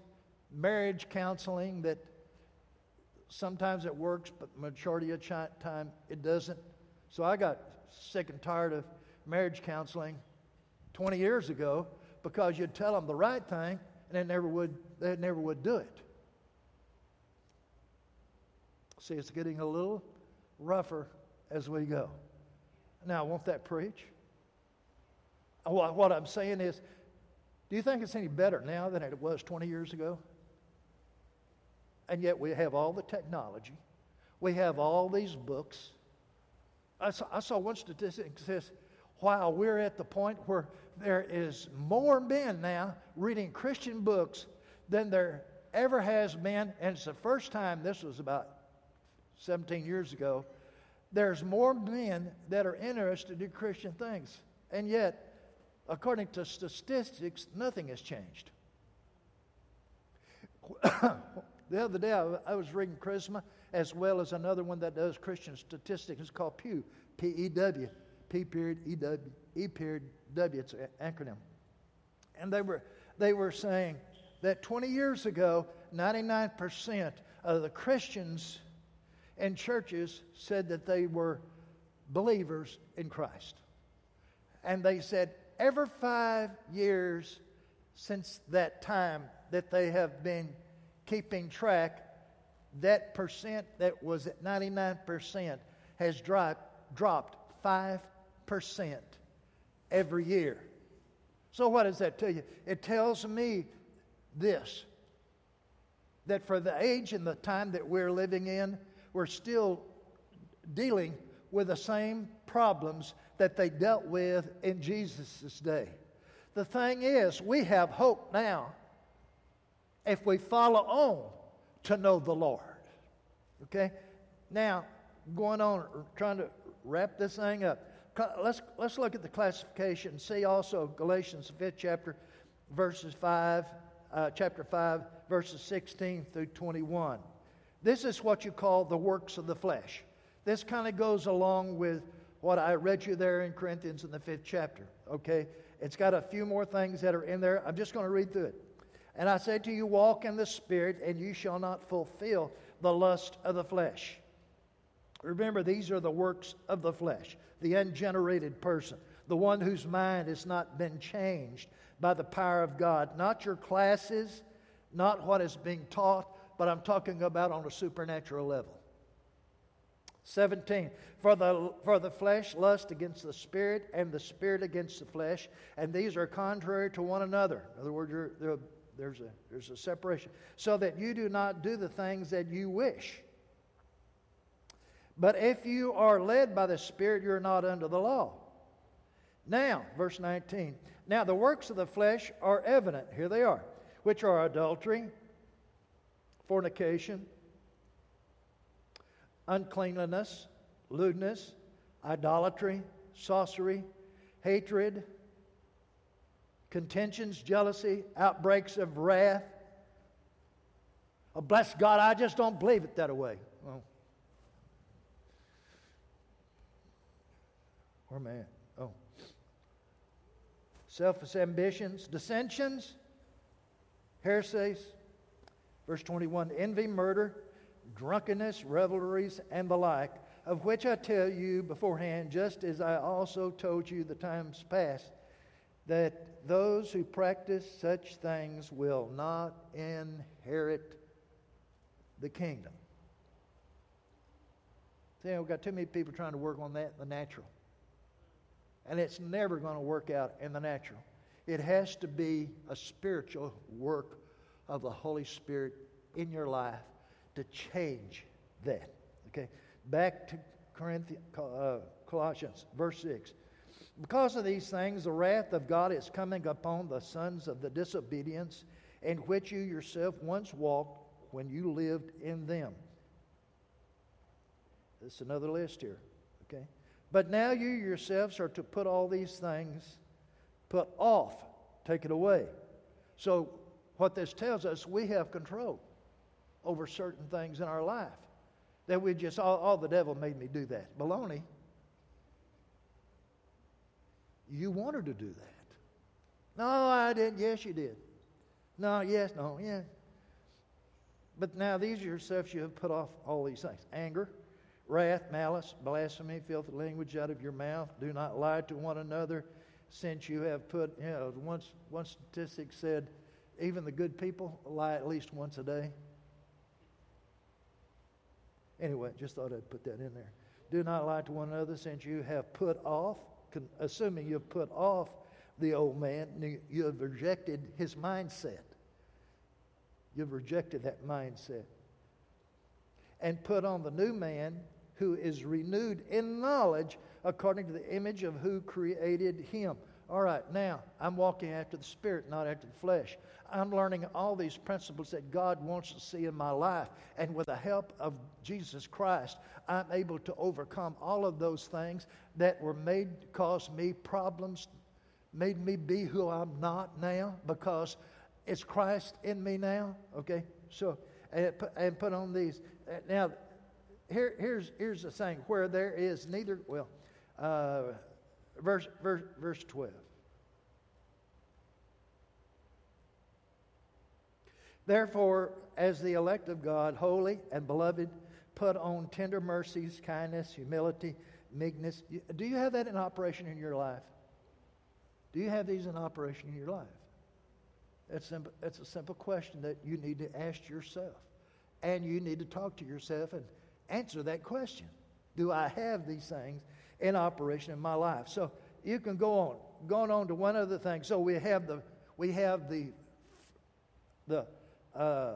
marriage counseling that sometimes it works, but majority of time it doesn't. So I got sick and tired of marriage counseling 20 years ago because you'd tell them the right thing and they never would, they never would do it. See, it's getting a little rougher as we go. Now, won't that preach? What I'm saying is, do you think it's any better now than it was 20 years ago? And yet we have all the technology. We have all these books. I saw, I saw one statistic that says, while we're at the point where there is more men now reading Christian books than there ever has been, and it's the first time, this was about 17 years ago, there's more men that are interested in Christian things. And yet, according to statistics, nothing has changed. the other day, I was reading Charisma as well as another one that does Christian statistics. It's called Pew, P E W, P period E W, E period W. It's an acronym. And they were, they were saying that 20 years ago, 99% of the Christians in churches said that they were believers in Christ. And they said, every five years since that time that they have been keeping track, that percent that was at 99% has dropped, dropped 5% every year. So, what does that tell you? It tells me this that for the age and the time that we're living in, we're still dealing with the same problems that they dealt with in Jesus' day. The thing is, we have hope now if we follow on to know the Lord. Okay? Now, going on, trying to wrap this thing up. Let's, let's look at the classification. See also Galatians 5th chapter, verses 5, uh, chapter 5, verses 16 through 21. This is what you call the works of the flesh. This kind of goes along with what I read you there in Corinthians in the fifth chapter. Okay? It's got a few more things that are in there. I'm just going to read through it. And I say to you, walk in the Spirit, and you shall not fulfill the lust of the flesh. Remember, these are the works of the flesh, the ungenerated person, the one whose mind has not been changed by the power of God. Not your classes, not what is being taught, but I'm talking about on a supernatural level. 17 for the for the flesh lust against the spirit and the spirit against the flesh and these are contrary to one another in other words there's a there's a separation so that you do not do the things that you wish but if you are led by the Spirit, you're not under the law. Now, verse 19. Now, the works of the flesh are evident. Here they are, which are adultery, fornication, uncleanliness, lewdness, idolatry, sorcery, hatred, contentions, jealousy, outbreaks of wrath. Oh, bless God, I just don't believe it that way. Well, I at? Oh. Selfish ambitions, dissensions, heresies. Verse 21 envy, murder, drunkenness, revelries, and the like, of which I tell you beforehand, just as I also told you the times past, that those who practice such things will not inherit the kingdom. See, we've got too many people trying to work on that in the natural. And it's never going to work out in the natural. It has to be a spiritual work of the Holy Spirit in your life to change that. Okay? Back to Corinthians, uh, Colossians, verse 6. Because of these things, the wrath of God is coming upon the sons of the disobedience, in which you yourself once walked when you lived in them. This is another list here. Okay? But now you yourselves are to put all these things, put off, take it away. So, what this tells us, we have control over certain things in our life. That we just, all, all the devil made me do that. Baloney. You wanted to do that. No, I didn't. Yes, you did. No, yes, no, yeah. But now these are yourselves you have put off all these things anger, wrath, malice, blasphemy, filthy language out of your mouth. Do not lie to one another, since you have put, you know, one, one statistic said, even the good people lie at least once a day. Anyway, just thought I'd put that in there. Do not lie to one another, since you have put off, assuming you've put off the old man, you have rejected his mindset. You've rejected that mindset. and put on the new man who is renewed in knowledge according to the image of who created him. All right, now I'm walking after the Spirit, not after the flesh. I'm learning all these principles that God wants to see in my life. And with the help of Jesus Christ, I'm able to overcome all of those things that were made cause me problems, made me be who I'm not now because it's Christ in me now. Okay? So, and put, and put on these. Now, here, here's, here's the thing where there is neither, well, uh, verse, verse, verse 12. Therefore, as the elect of God, holy and beloved, put on tender mercies, kindness, humility, meekness. Do you have that in operation in your life? Do you have these in operation in your life? That's, simple, a simple question that you need to ask yourself. And you need to talk to yourself and answer that question. Do I have these things in operation in my life? So you can go on. Going on to one other thing. So we have the we have the the uh,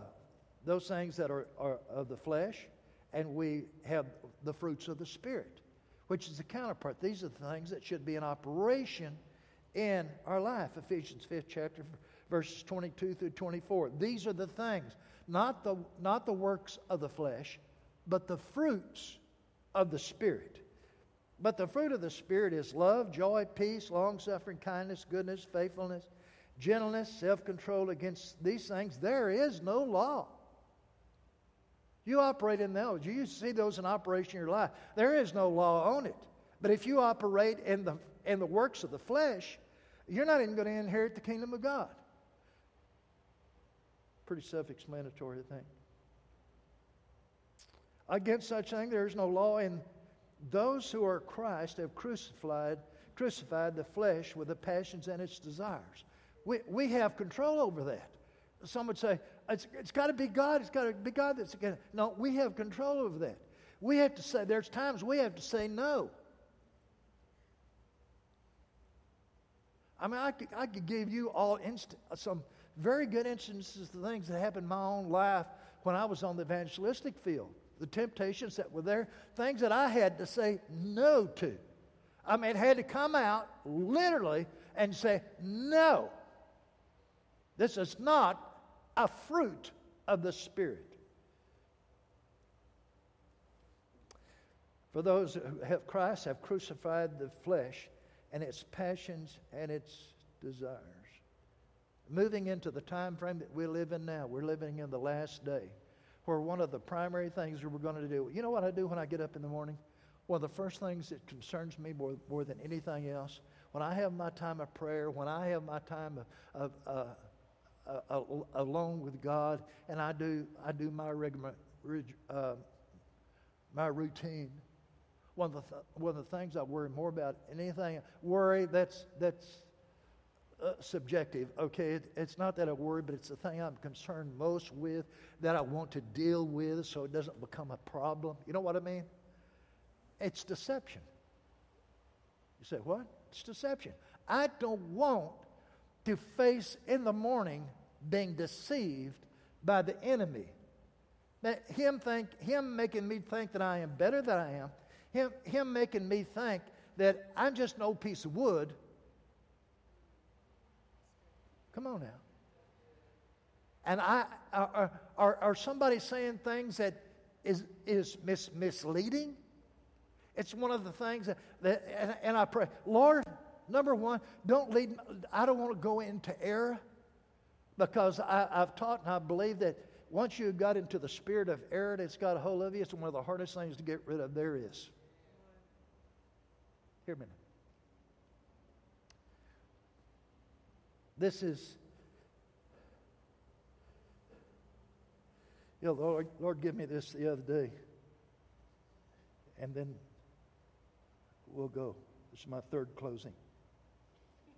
those things that are, are of the flesh, and we have the fruits of the Spirit, which is the counterpart. These are the things that should be in operation in our life. Ephesians 5th chapter, verses 22 through 24. These are the things, not the, not the works of the flesh, but the fruits of the Spirit. But the fruit of the Spirit is love, joy, peace, long suffering, kindness, goodness, faithfulness gentleness, self control against these things, there is no law. You operate in those. You see those in operation in your life. There is no law on it. But if you operate in the, in the works of the flesh, you're not even going to inherit the kingdom of God. Pretty self explanatory, I think. Against such thing, there is no law, and those who are Christ have crucified, crucified the flesh with the passions and its desires. We, we have control over that. Some would say, it's, it's got to be God. It's got to be God that's going to. No, we have control over that. We have to say, there's times we have to say no. I mean, I could, I could give you all inst- some very good instances of things that happened in my own life when I was on the evangelistic field. The temptations that were there, things that I had to say no to. I mean, it had to come out literally and say, no. This is not a fruit of the Spirit. For those who have Christ have crucified the flesh and its passions and its desires. Moving into the time frame that we live in now, we're living in the last day, where one of the primary things we're going to do, you know what I do when I get up in the morning? One of the first things that concerns me more, more than anything else, when I have my time of prayer, when I have my time of, of uh, uh, alone with God, and I do I do my regular uh, my routine. One of the th- one of the things I worry more about than anything worry that's that's uh, subjective. Okay, it, it's not that I worry, but it's the thing I'm concerned most with that I want to deal with, so it doesn't become a problem. You know what I mean? It's deception. You say what? It's deception. I don't want to face in the morning being deceived by the enemy. That him think him making me think that I am better than I am, him, him making me think that I'm just an old piece of wood. Come on now. And I are, are, are somebody saying things that is, is mis, misleading? It's one of the things that, that and, and I pray, Lord, number one, don't lead, I don't want to go into error because I, have taught and I believe that once you've got into the spirit of error that's got a hold of you, it's one of the hardest things to get rid of there is. Hear me. This is, you know, Lord, Lord, give me this the other day. And then we'll go. This is my third closing.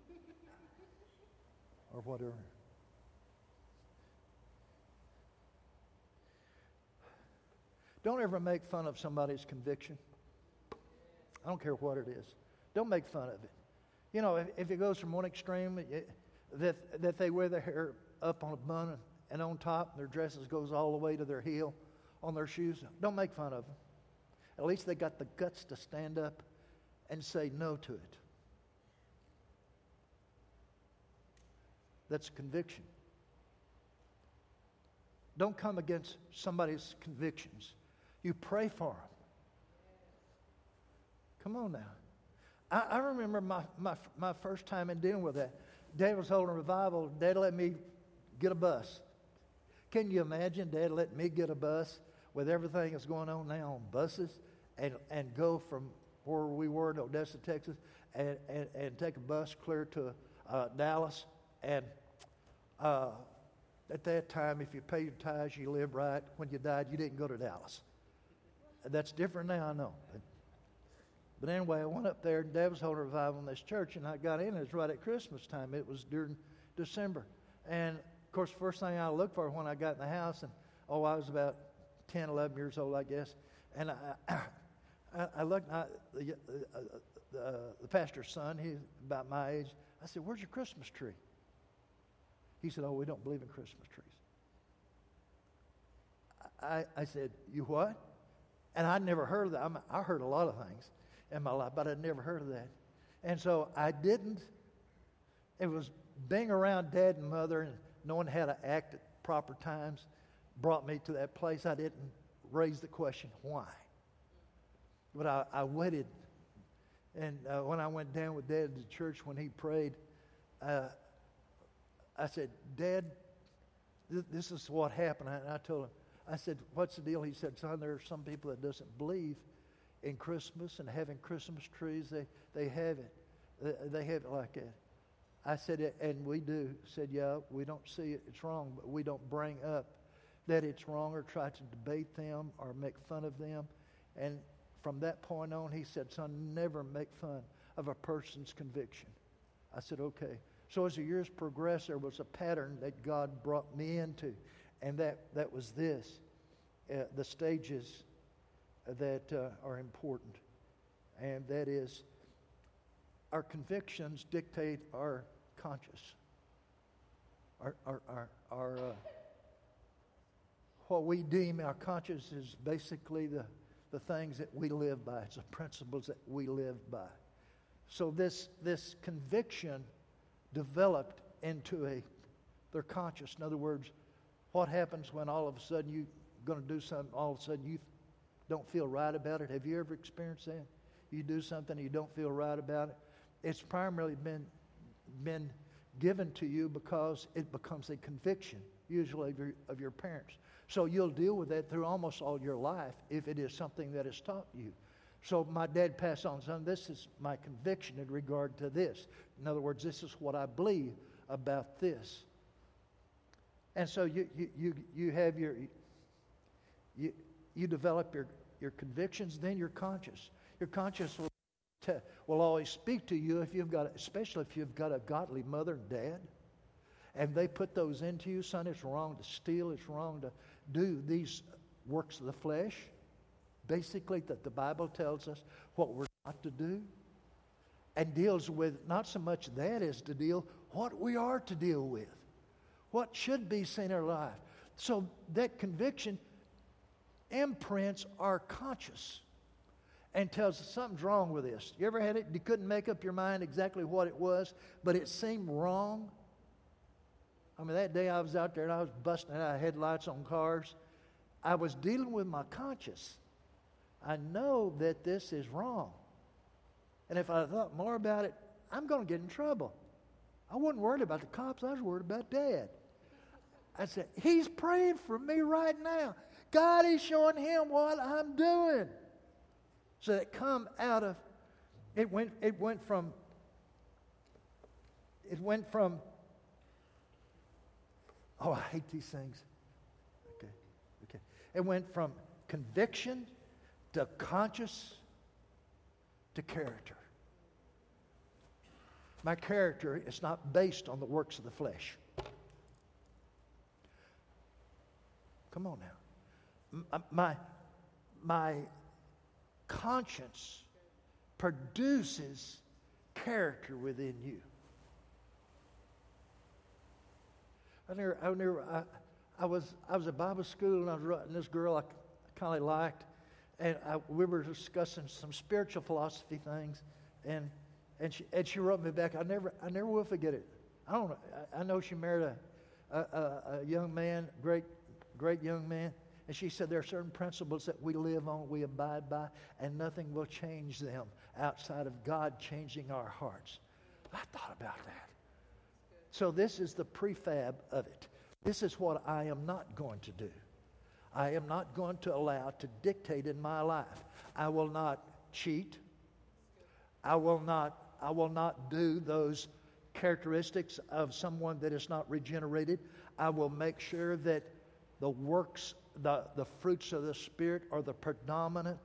or whatever. Don't ever make fun of somebody's conviction. I don't care what it is. Don't make fun of it. You know, if, if it goes from one extreme, it, that, that they wear their hair up on a bun and on top, their dresses goes all the way to their heel, on their shoes. Don't make fun of them. At least they got the guts to stand up and say no to it. That's conviction. Don't come against somebody's convictions. You pray for them. Come on now. I, I remember my, my, my first time in dealing with that. Dad was holding a revival. Dad let me get a bus. Can you imagine Dad letting me get a bus with everything that's going on now on buses and, and go from where we were in Odessa, Texas, and, and, and take a bus clear to uh, Dallas. And uh, at that time, if you paid your tithes, you lived right. When you died, you didn't go to Dallas. That's different now, I know. But, but anyway, I went up there, and Dad was holding a revival in this church, and I got in. It was right at Christmas time. It was during December. And, of course, the first thing I looked for when I got in the house, and, oh, I was about 10, 11 years old, I guess. And I, I, I looked, I, the, uh, the, the pastor's son, he's about my age. I said, Where's your Christmas tree? He said, Oh, we don't believe in Christmas trees. I, I said, You what? And I'd never heard of that. I, I heard a lot of things in my life, but I'd never heard of that. And so I didn't. It was being around dad and mother and knowing how to act at proper times brought me to that place. I didn't raise the question, why? But I, I waited. And uh, when I went down with dad to church when he prayed, uh, I said, Dad, th- this is what happened. And I told him, I said, what's the deal? He said, son, there are some people that doesn't believe in Christmas and having Christmas trees. They, they have it. They, have it like that. I said, and we do. Said, yeah, we don't see it. It's wrong, but we don't bring up that it's wrong or try to debate them or make fun of them. And from that point on, he said, son, never make fun of a person's conviction. I said, okay. So as the years progressed, there was a pattern that God brought me into, and that, that was this uh, the stages that uh, are important. And that is, our convictions dictate our conscience. Our, our, our, our uh, what we deem our conscience is basically the, the things that we live by. It's the principles that we live by. So this, this conviction developed into a their conscious. In other words, what happens when all of a sudden you're going to do something, all of a sudden you don't feel right about it? Have you ever experienced that? You do something and you don't feel right about it. It's primarily been been given to you because it becomes a conviction, usually of your, of your parents. So you'll deal with that through almost all your life if it is something that is taught you. So my dad passed on, son, this is my conviction in regard to this. In other words, this is what I believe about this. And so you, you, you, you have your, you, you develop your, your convictions, then your conscience. Your conscience will, te- will always speak to you if you've got, especially if you've got a godly mother and dad. And they put those into you, son, it's wrong to steal, it's wrong to do these works of the flesh basically that the Bible tells us what we're not to do and deals with not so much that as to deal what we are to deal with, what should be seen in our life. So that conviction imprints our conscience and tells us something's wrong with this. You ever had it? You couldn't make up your mind exactly what it was, but it seemed wrong. I mean, that day I was out there and I was busting out headlights on cars. I was dealing with my conscience. I know that this is wrong. And if I thought more about it, I'm going to get in trouble. I wasn't worried about the cops, I was worried about Dad. I said, He's praying for me right now. God is showing him what I'm doing. So it come out of it went it went from it went from oh I hate these things. Okay. Okay. It went from conviction to conscious to character. My character is not based on the works of the flesh. Come on now. Uh, my, my conscience produces character within you. I never, I never, I, I was, I was at Bible school and I was writing this girl. I kind of liked. And I, we were discussing some spiritual philosophy things. And, and, she, and she wrote me back. I never, I never will forget it. I don't. I, I know she married a, a, a young man, great, great young man. And she said there are certain principles that we live on, we abide by, and nothing will change them outside of God changing our hearts. I thought about that. So, this is the prefab of it. This is what I am not going to do. I am not going to allow to dictate in my life. I will not cheat. I will not, I will not do those characteristics of someone that is not regenerated. I will make sure that the works the, the fruits of the Spirit are the predominant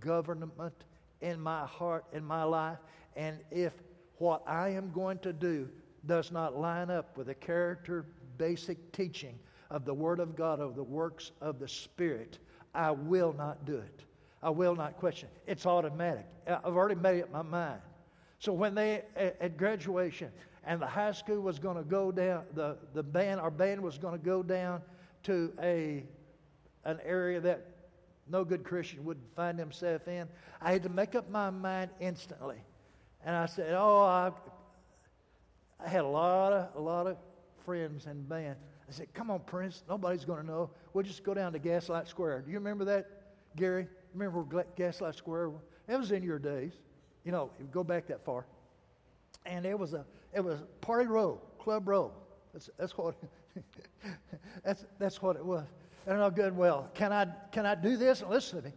government in my heart, in my life. And if what I am going to do does not line up with the character basic teaching of the Word of God, of the works of the Spirit, I will not do it. I will not question. It's automatic. I've already made up my mind. So when they at graduation and the high school was going to go down, the, the band, our band was going to go down to a an area that no good Christian would find himself in. I had to make up my mind instantly. And I said, Oh, I, I had a lot of, a lot of friends in band. I said, Come on, Prince. Nobody's going to know. We'll just go down to Gaslight Square. Do you remember that, Gary? Remember Gaslight Square? It was in your days. You know, go back that far. And it was a it was party row, club row. That's, that's what that's that's what it was. And I good well, can I, can I do this? Listen to me.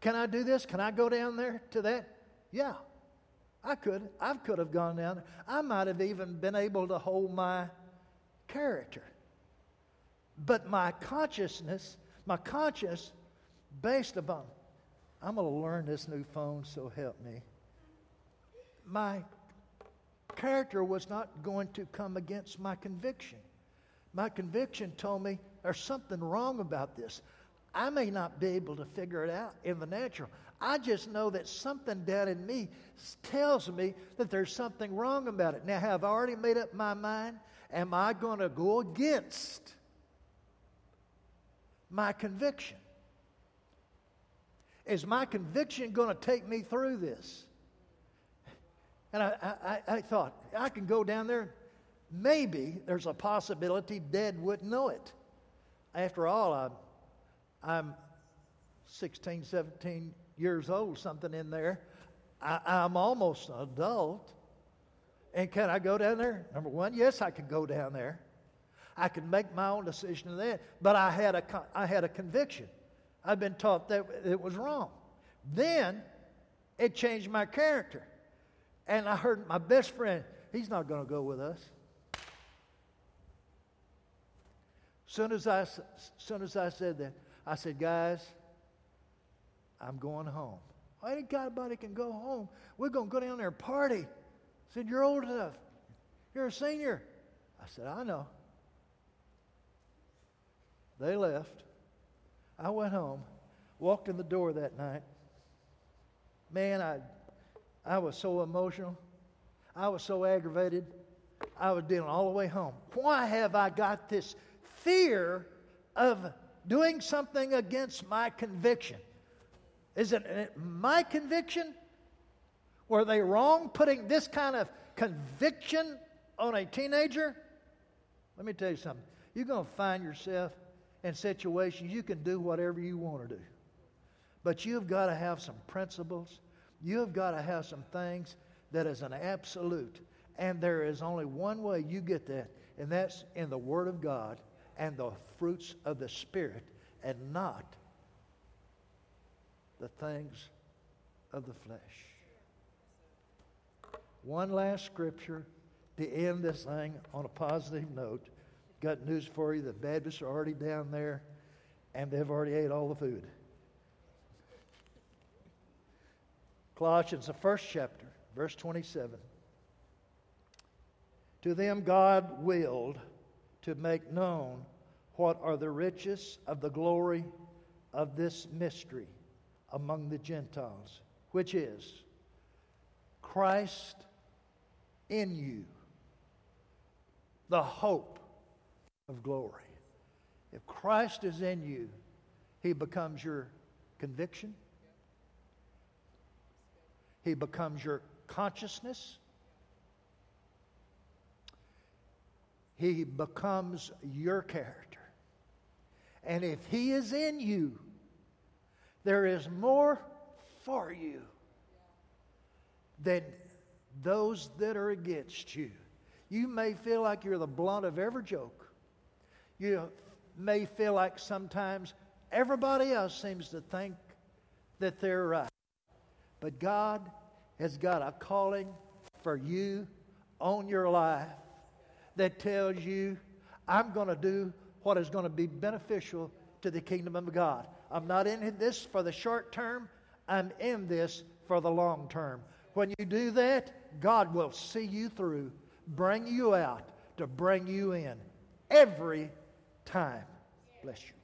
Can I do this? Can I go down there to that? Yeah, I could. I could have gone down there. I might have even been able to hold my character. But my consciousness, my conscience, based upon, I'm going to learn this new phone, so help me. My character was not going to come against my conviction. My conviction told me there's something wrong about this. I may not be able to figure it out in the natural. I just know that something down in me tells me that there's something wrong about it. Now, have I already made up my mind? Am I going to go against my conviction? Is my conviction going to take me through this? And I, I, I thought, I can go down there. Maybe there's a possibility Dad wouldn't know it. After all, I'm, I'm 16, 17 years old, something in there. I, I'm almost an adult. And can I go down there? Number one, yes, I can go down there. I can make my own decision of that. But I had a, I had a conviction. I've been taught that it was wrong. Then it changed my character. And I heard my best friend, he's not going to go with us. Soon as I, soon as I said that, I said, guys, I'm going home. Ain't anybody can go home. We're going to go down there and party. I said, you're old enough. You're a senior. I said, I know. They left. I went home, walked in the door that night. Man, I, I was so emotional. I was so aggravated. I was dealing all the way home. Why have I got this fear of doing something against my conviction. Is it my conviction? Were they wrong putting this kind of conviction on a teenager? Let me tell you something. You're going to find yourself in situations you can do whatever you want to do. But you've got to have some principles. You've got to have some things that is an absolute. And there is only one way you get that, and that's in the Word of God and the fruits of the Spirit and not the things of the flesh. One last scripture to end this thing on a positive note. Got news for you. The Baptists are already down there and they've already ate all the food. Colossians, the first chapter, verse 27. To them God willed to make known what are the riches of the glory of this mystery among the Gentiles, which is Christ in you, the hope of glory. If Christ is in you, he becomes your conviction. He becomes your consciousness. He becomes your character. And if He is in you, there is more for you than those that are against you. You may feel like you're the blunt of every joke. You may feel like sometimes everybody else seems to think that they're right. But God has got a calling for you on your life that tells you, I'm going to do what is going to be beneficial to the kingdom of God. I'm not in this for the short term, I'm in this for the long term. When you do that, God will see you through, bring you out to bring you in every time. Bless you.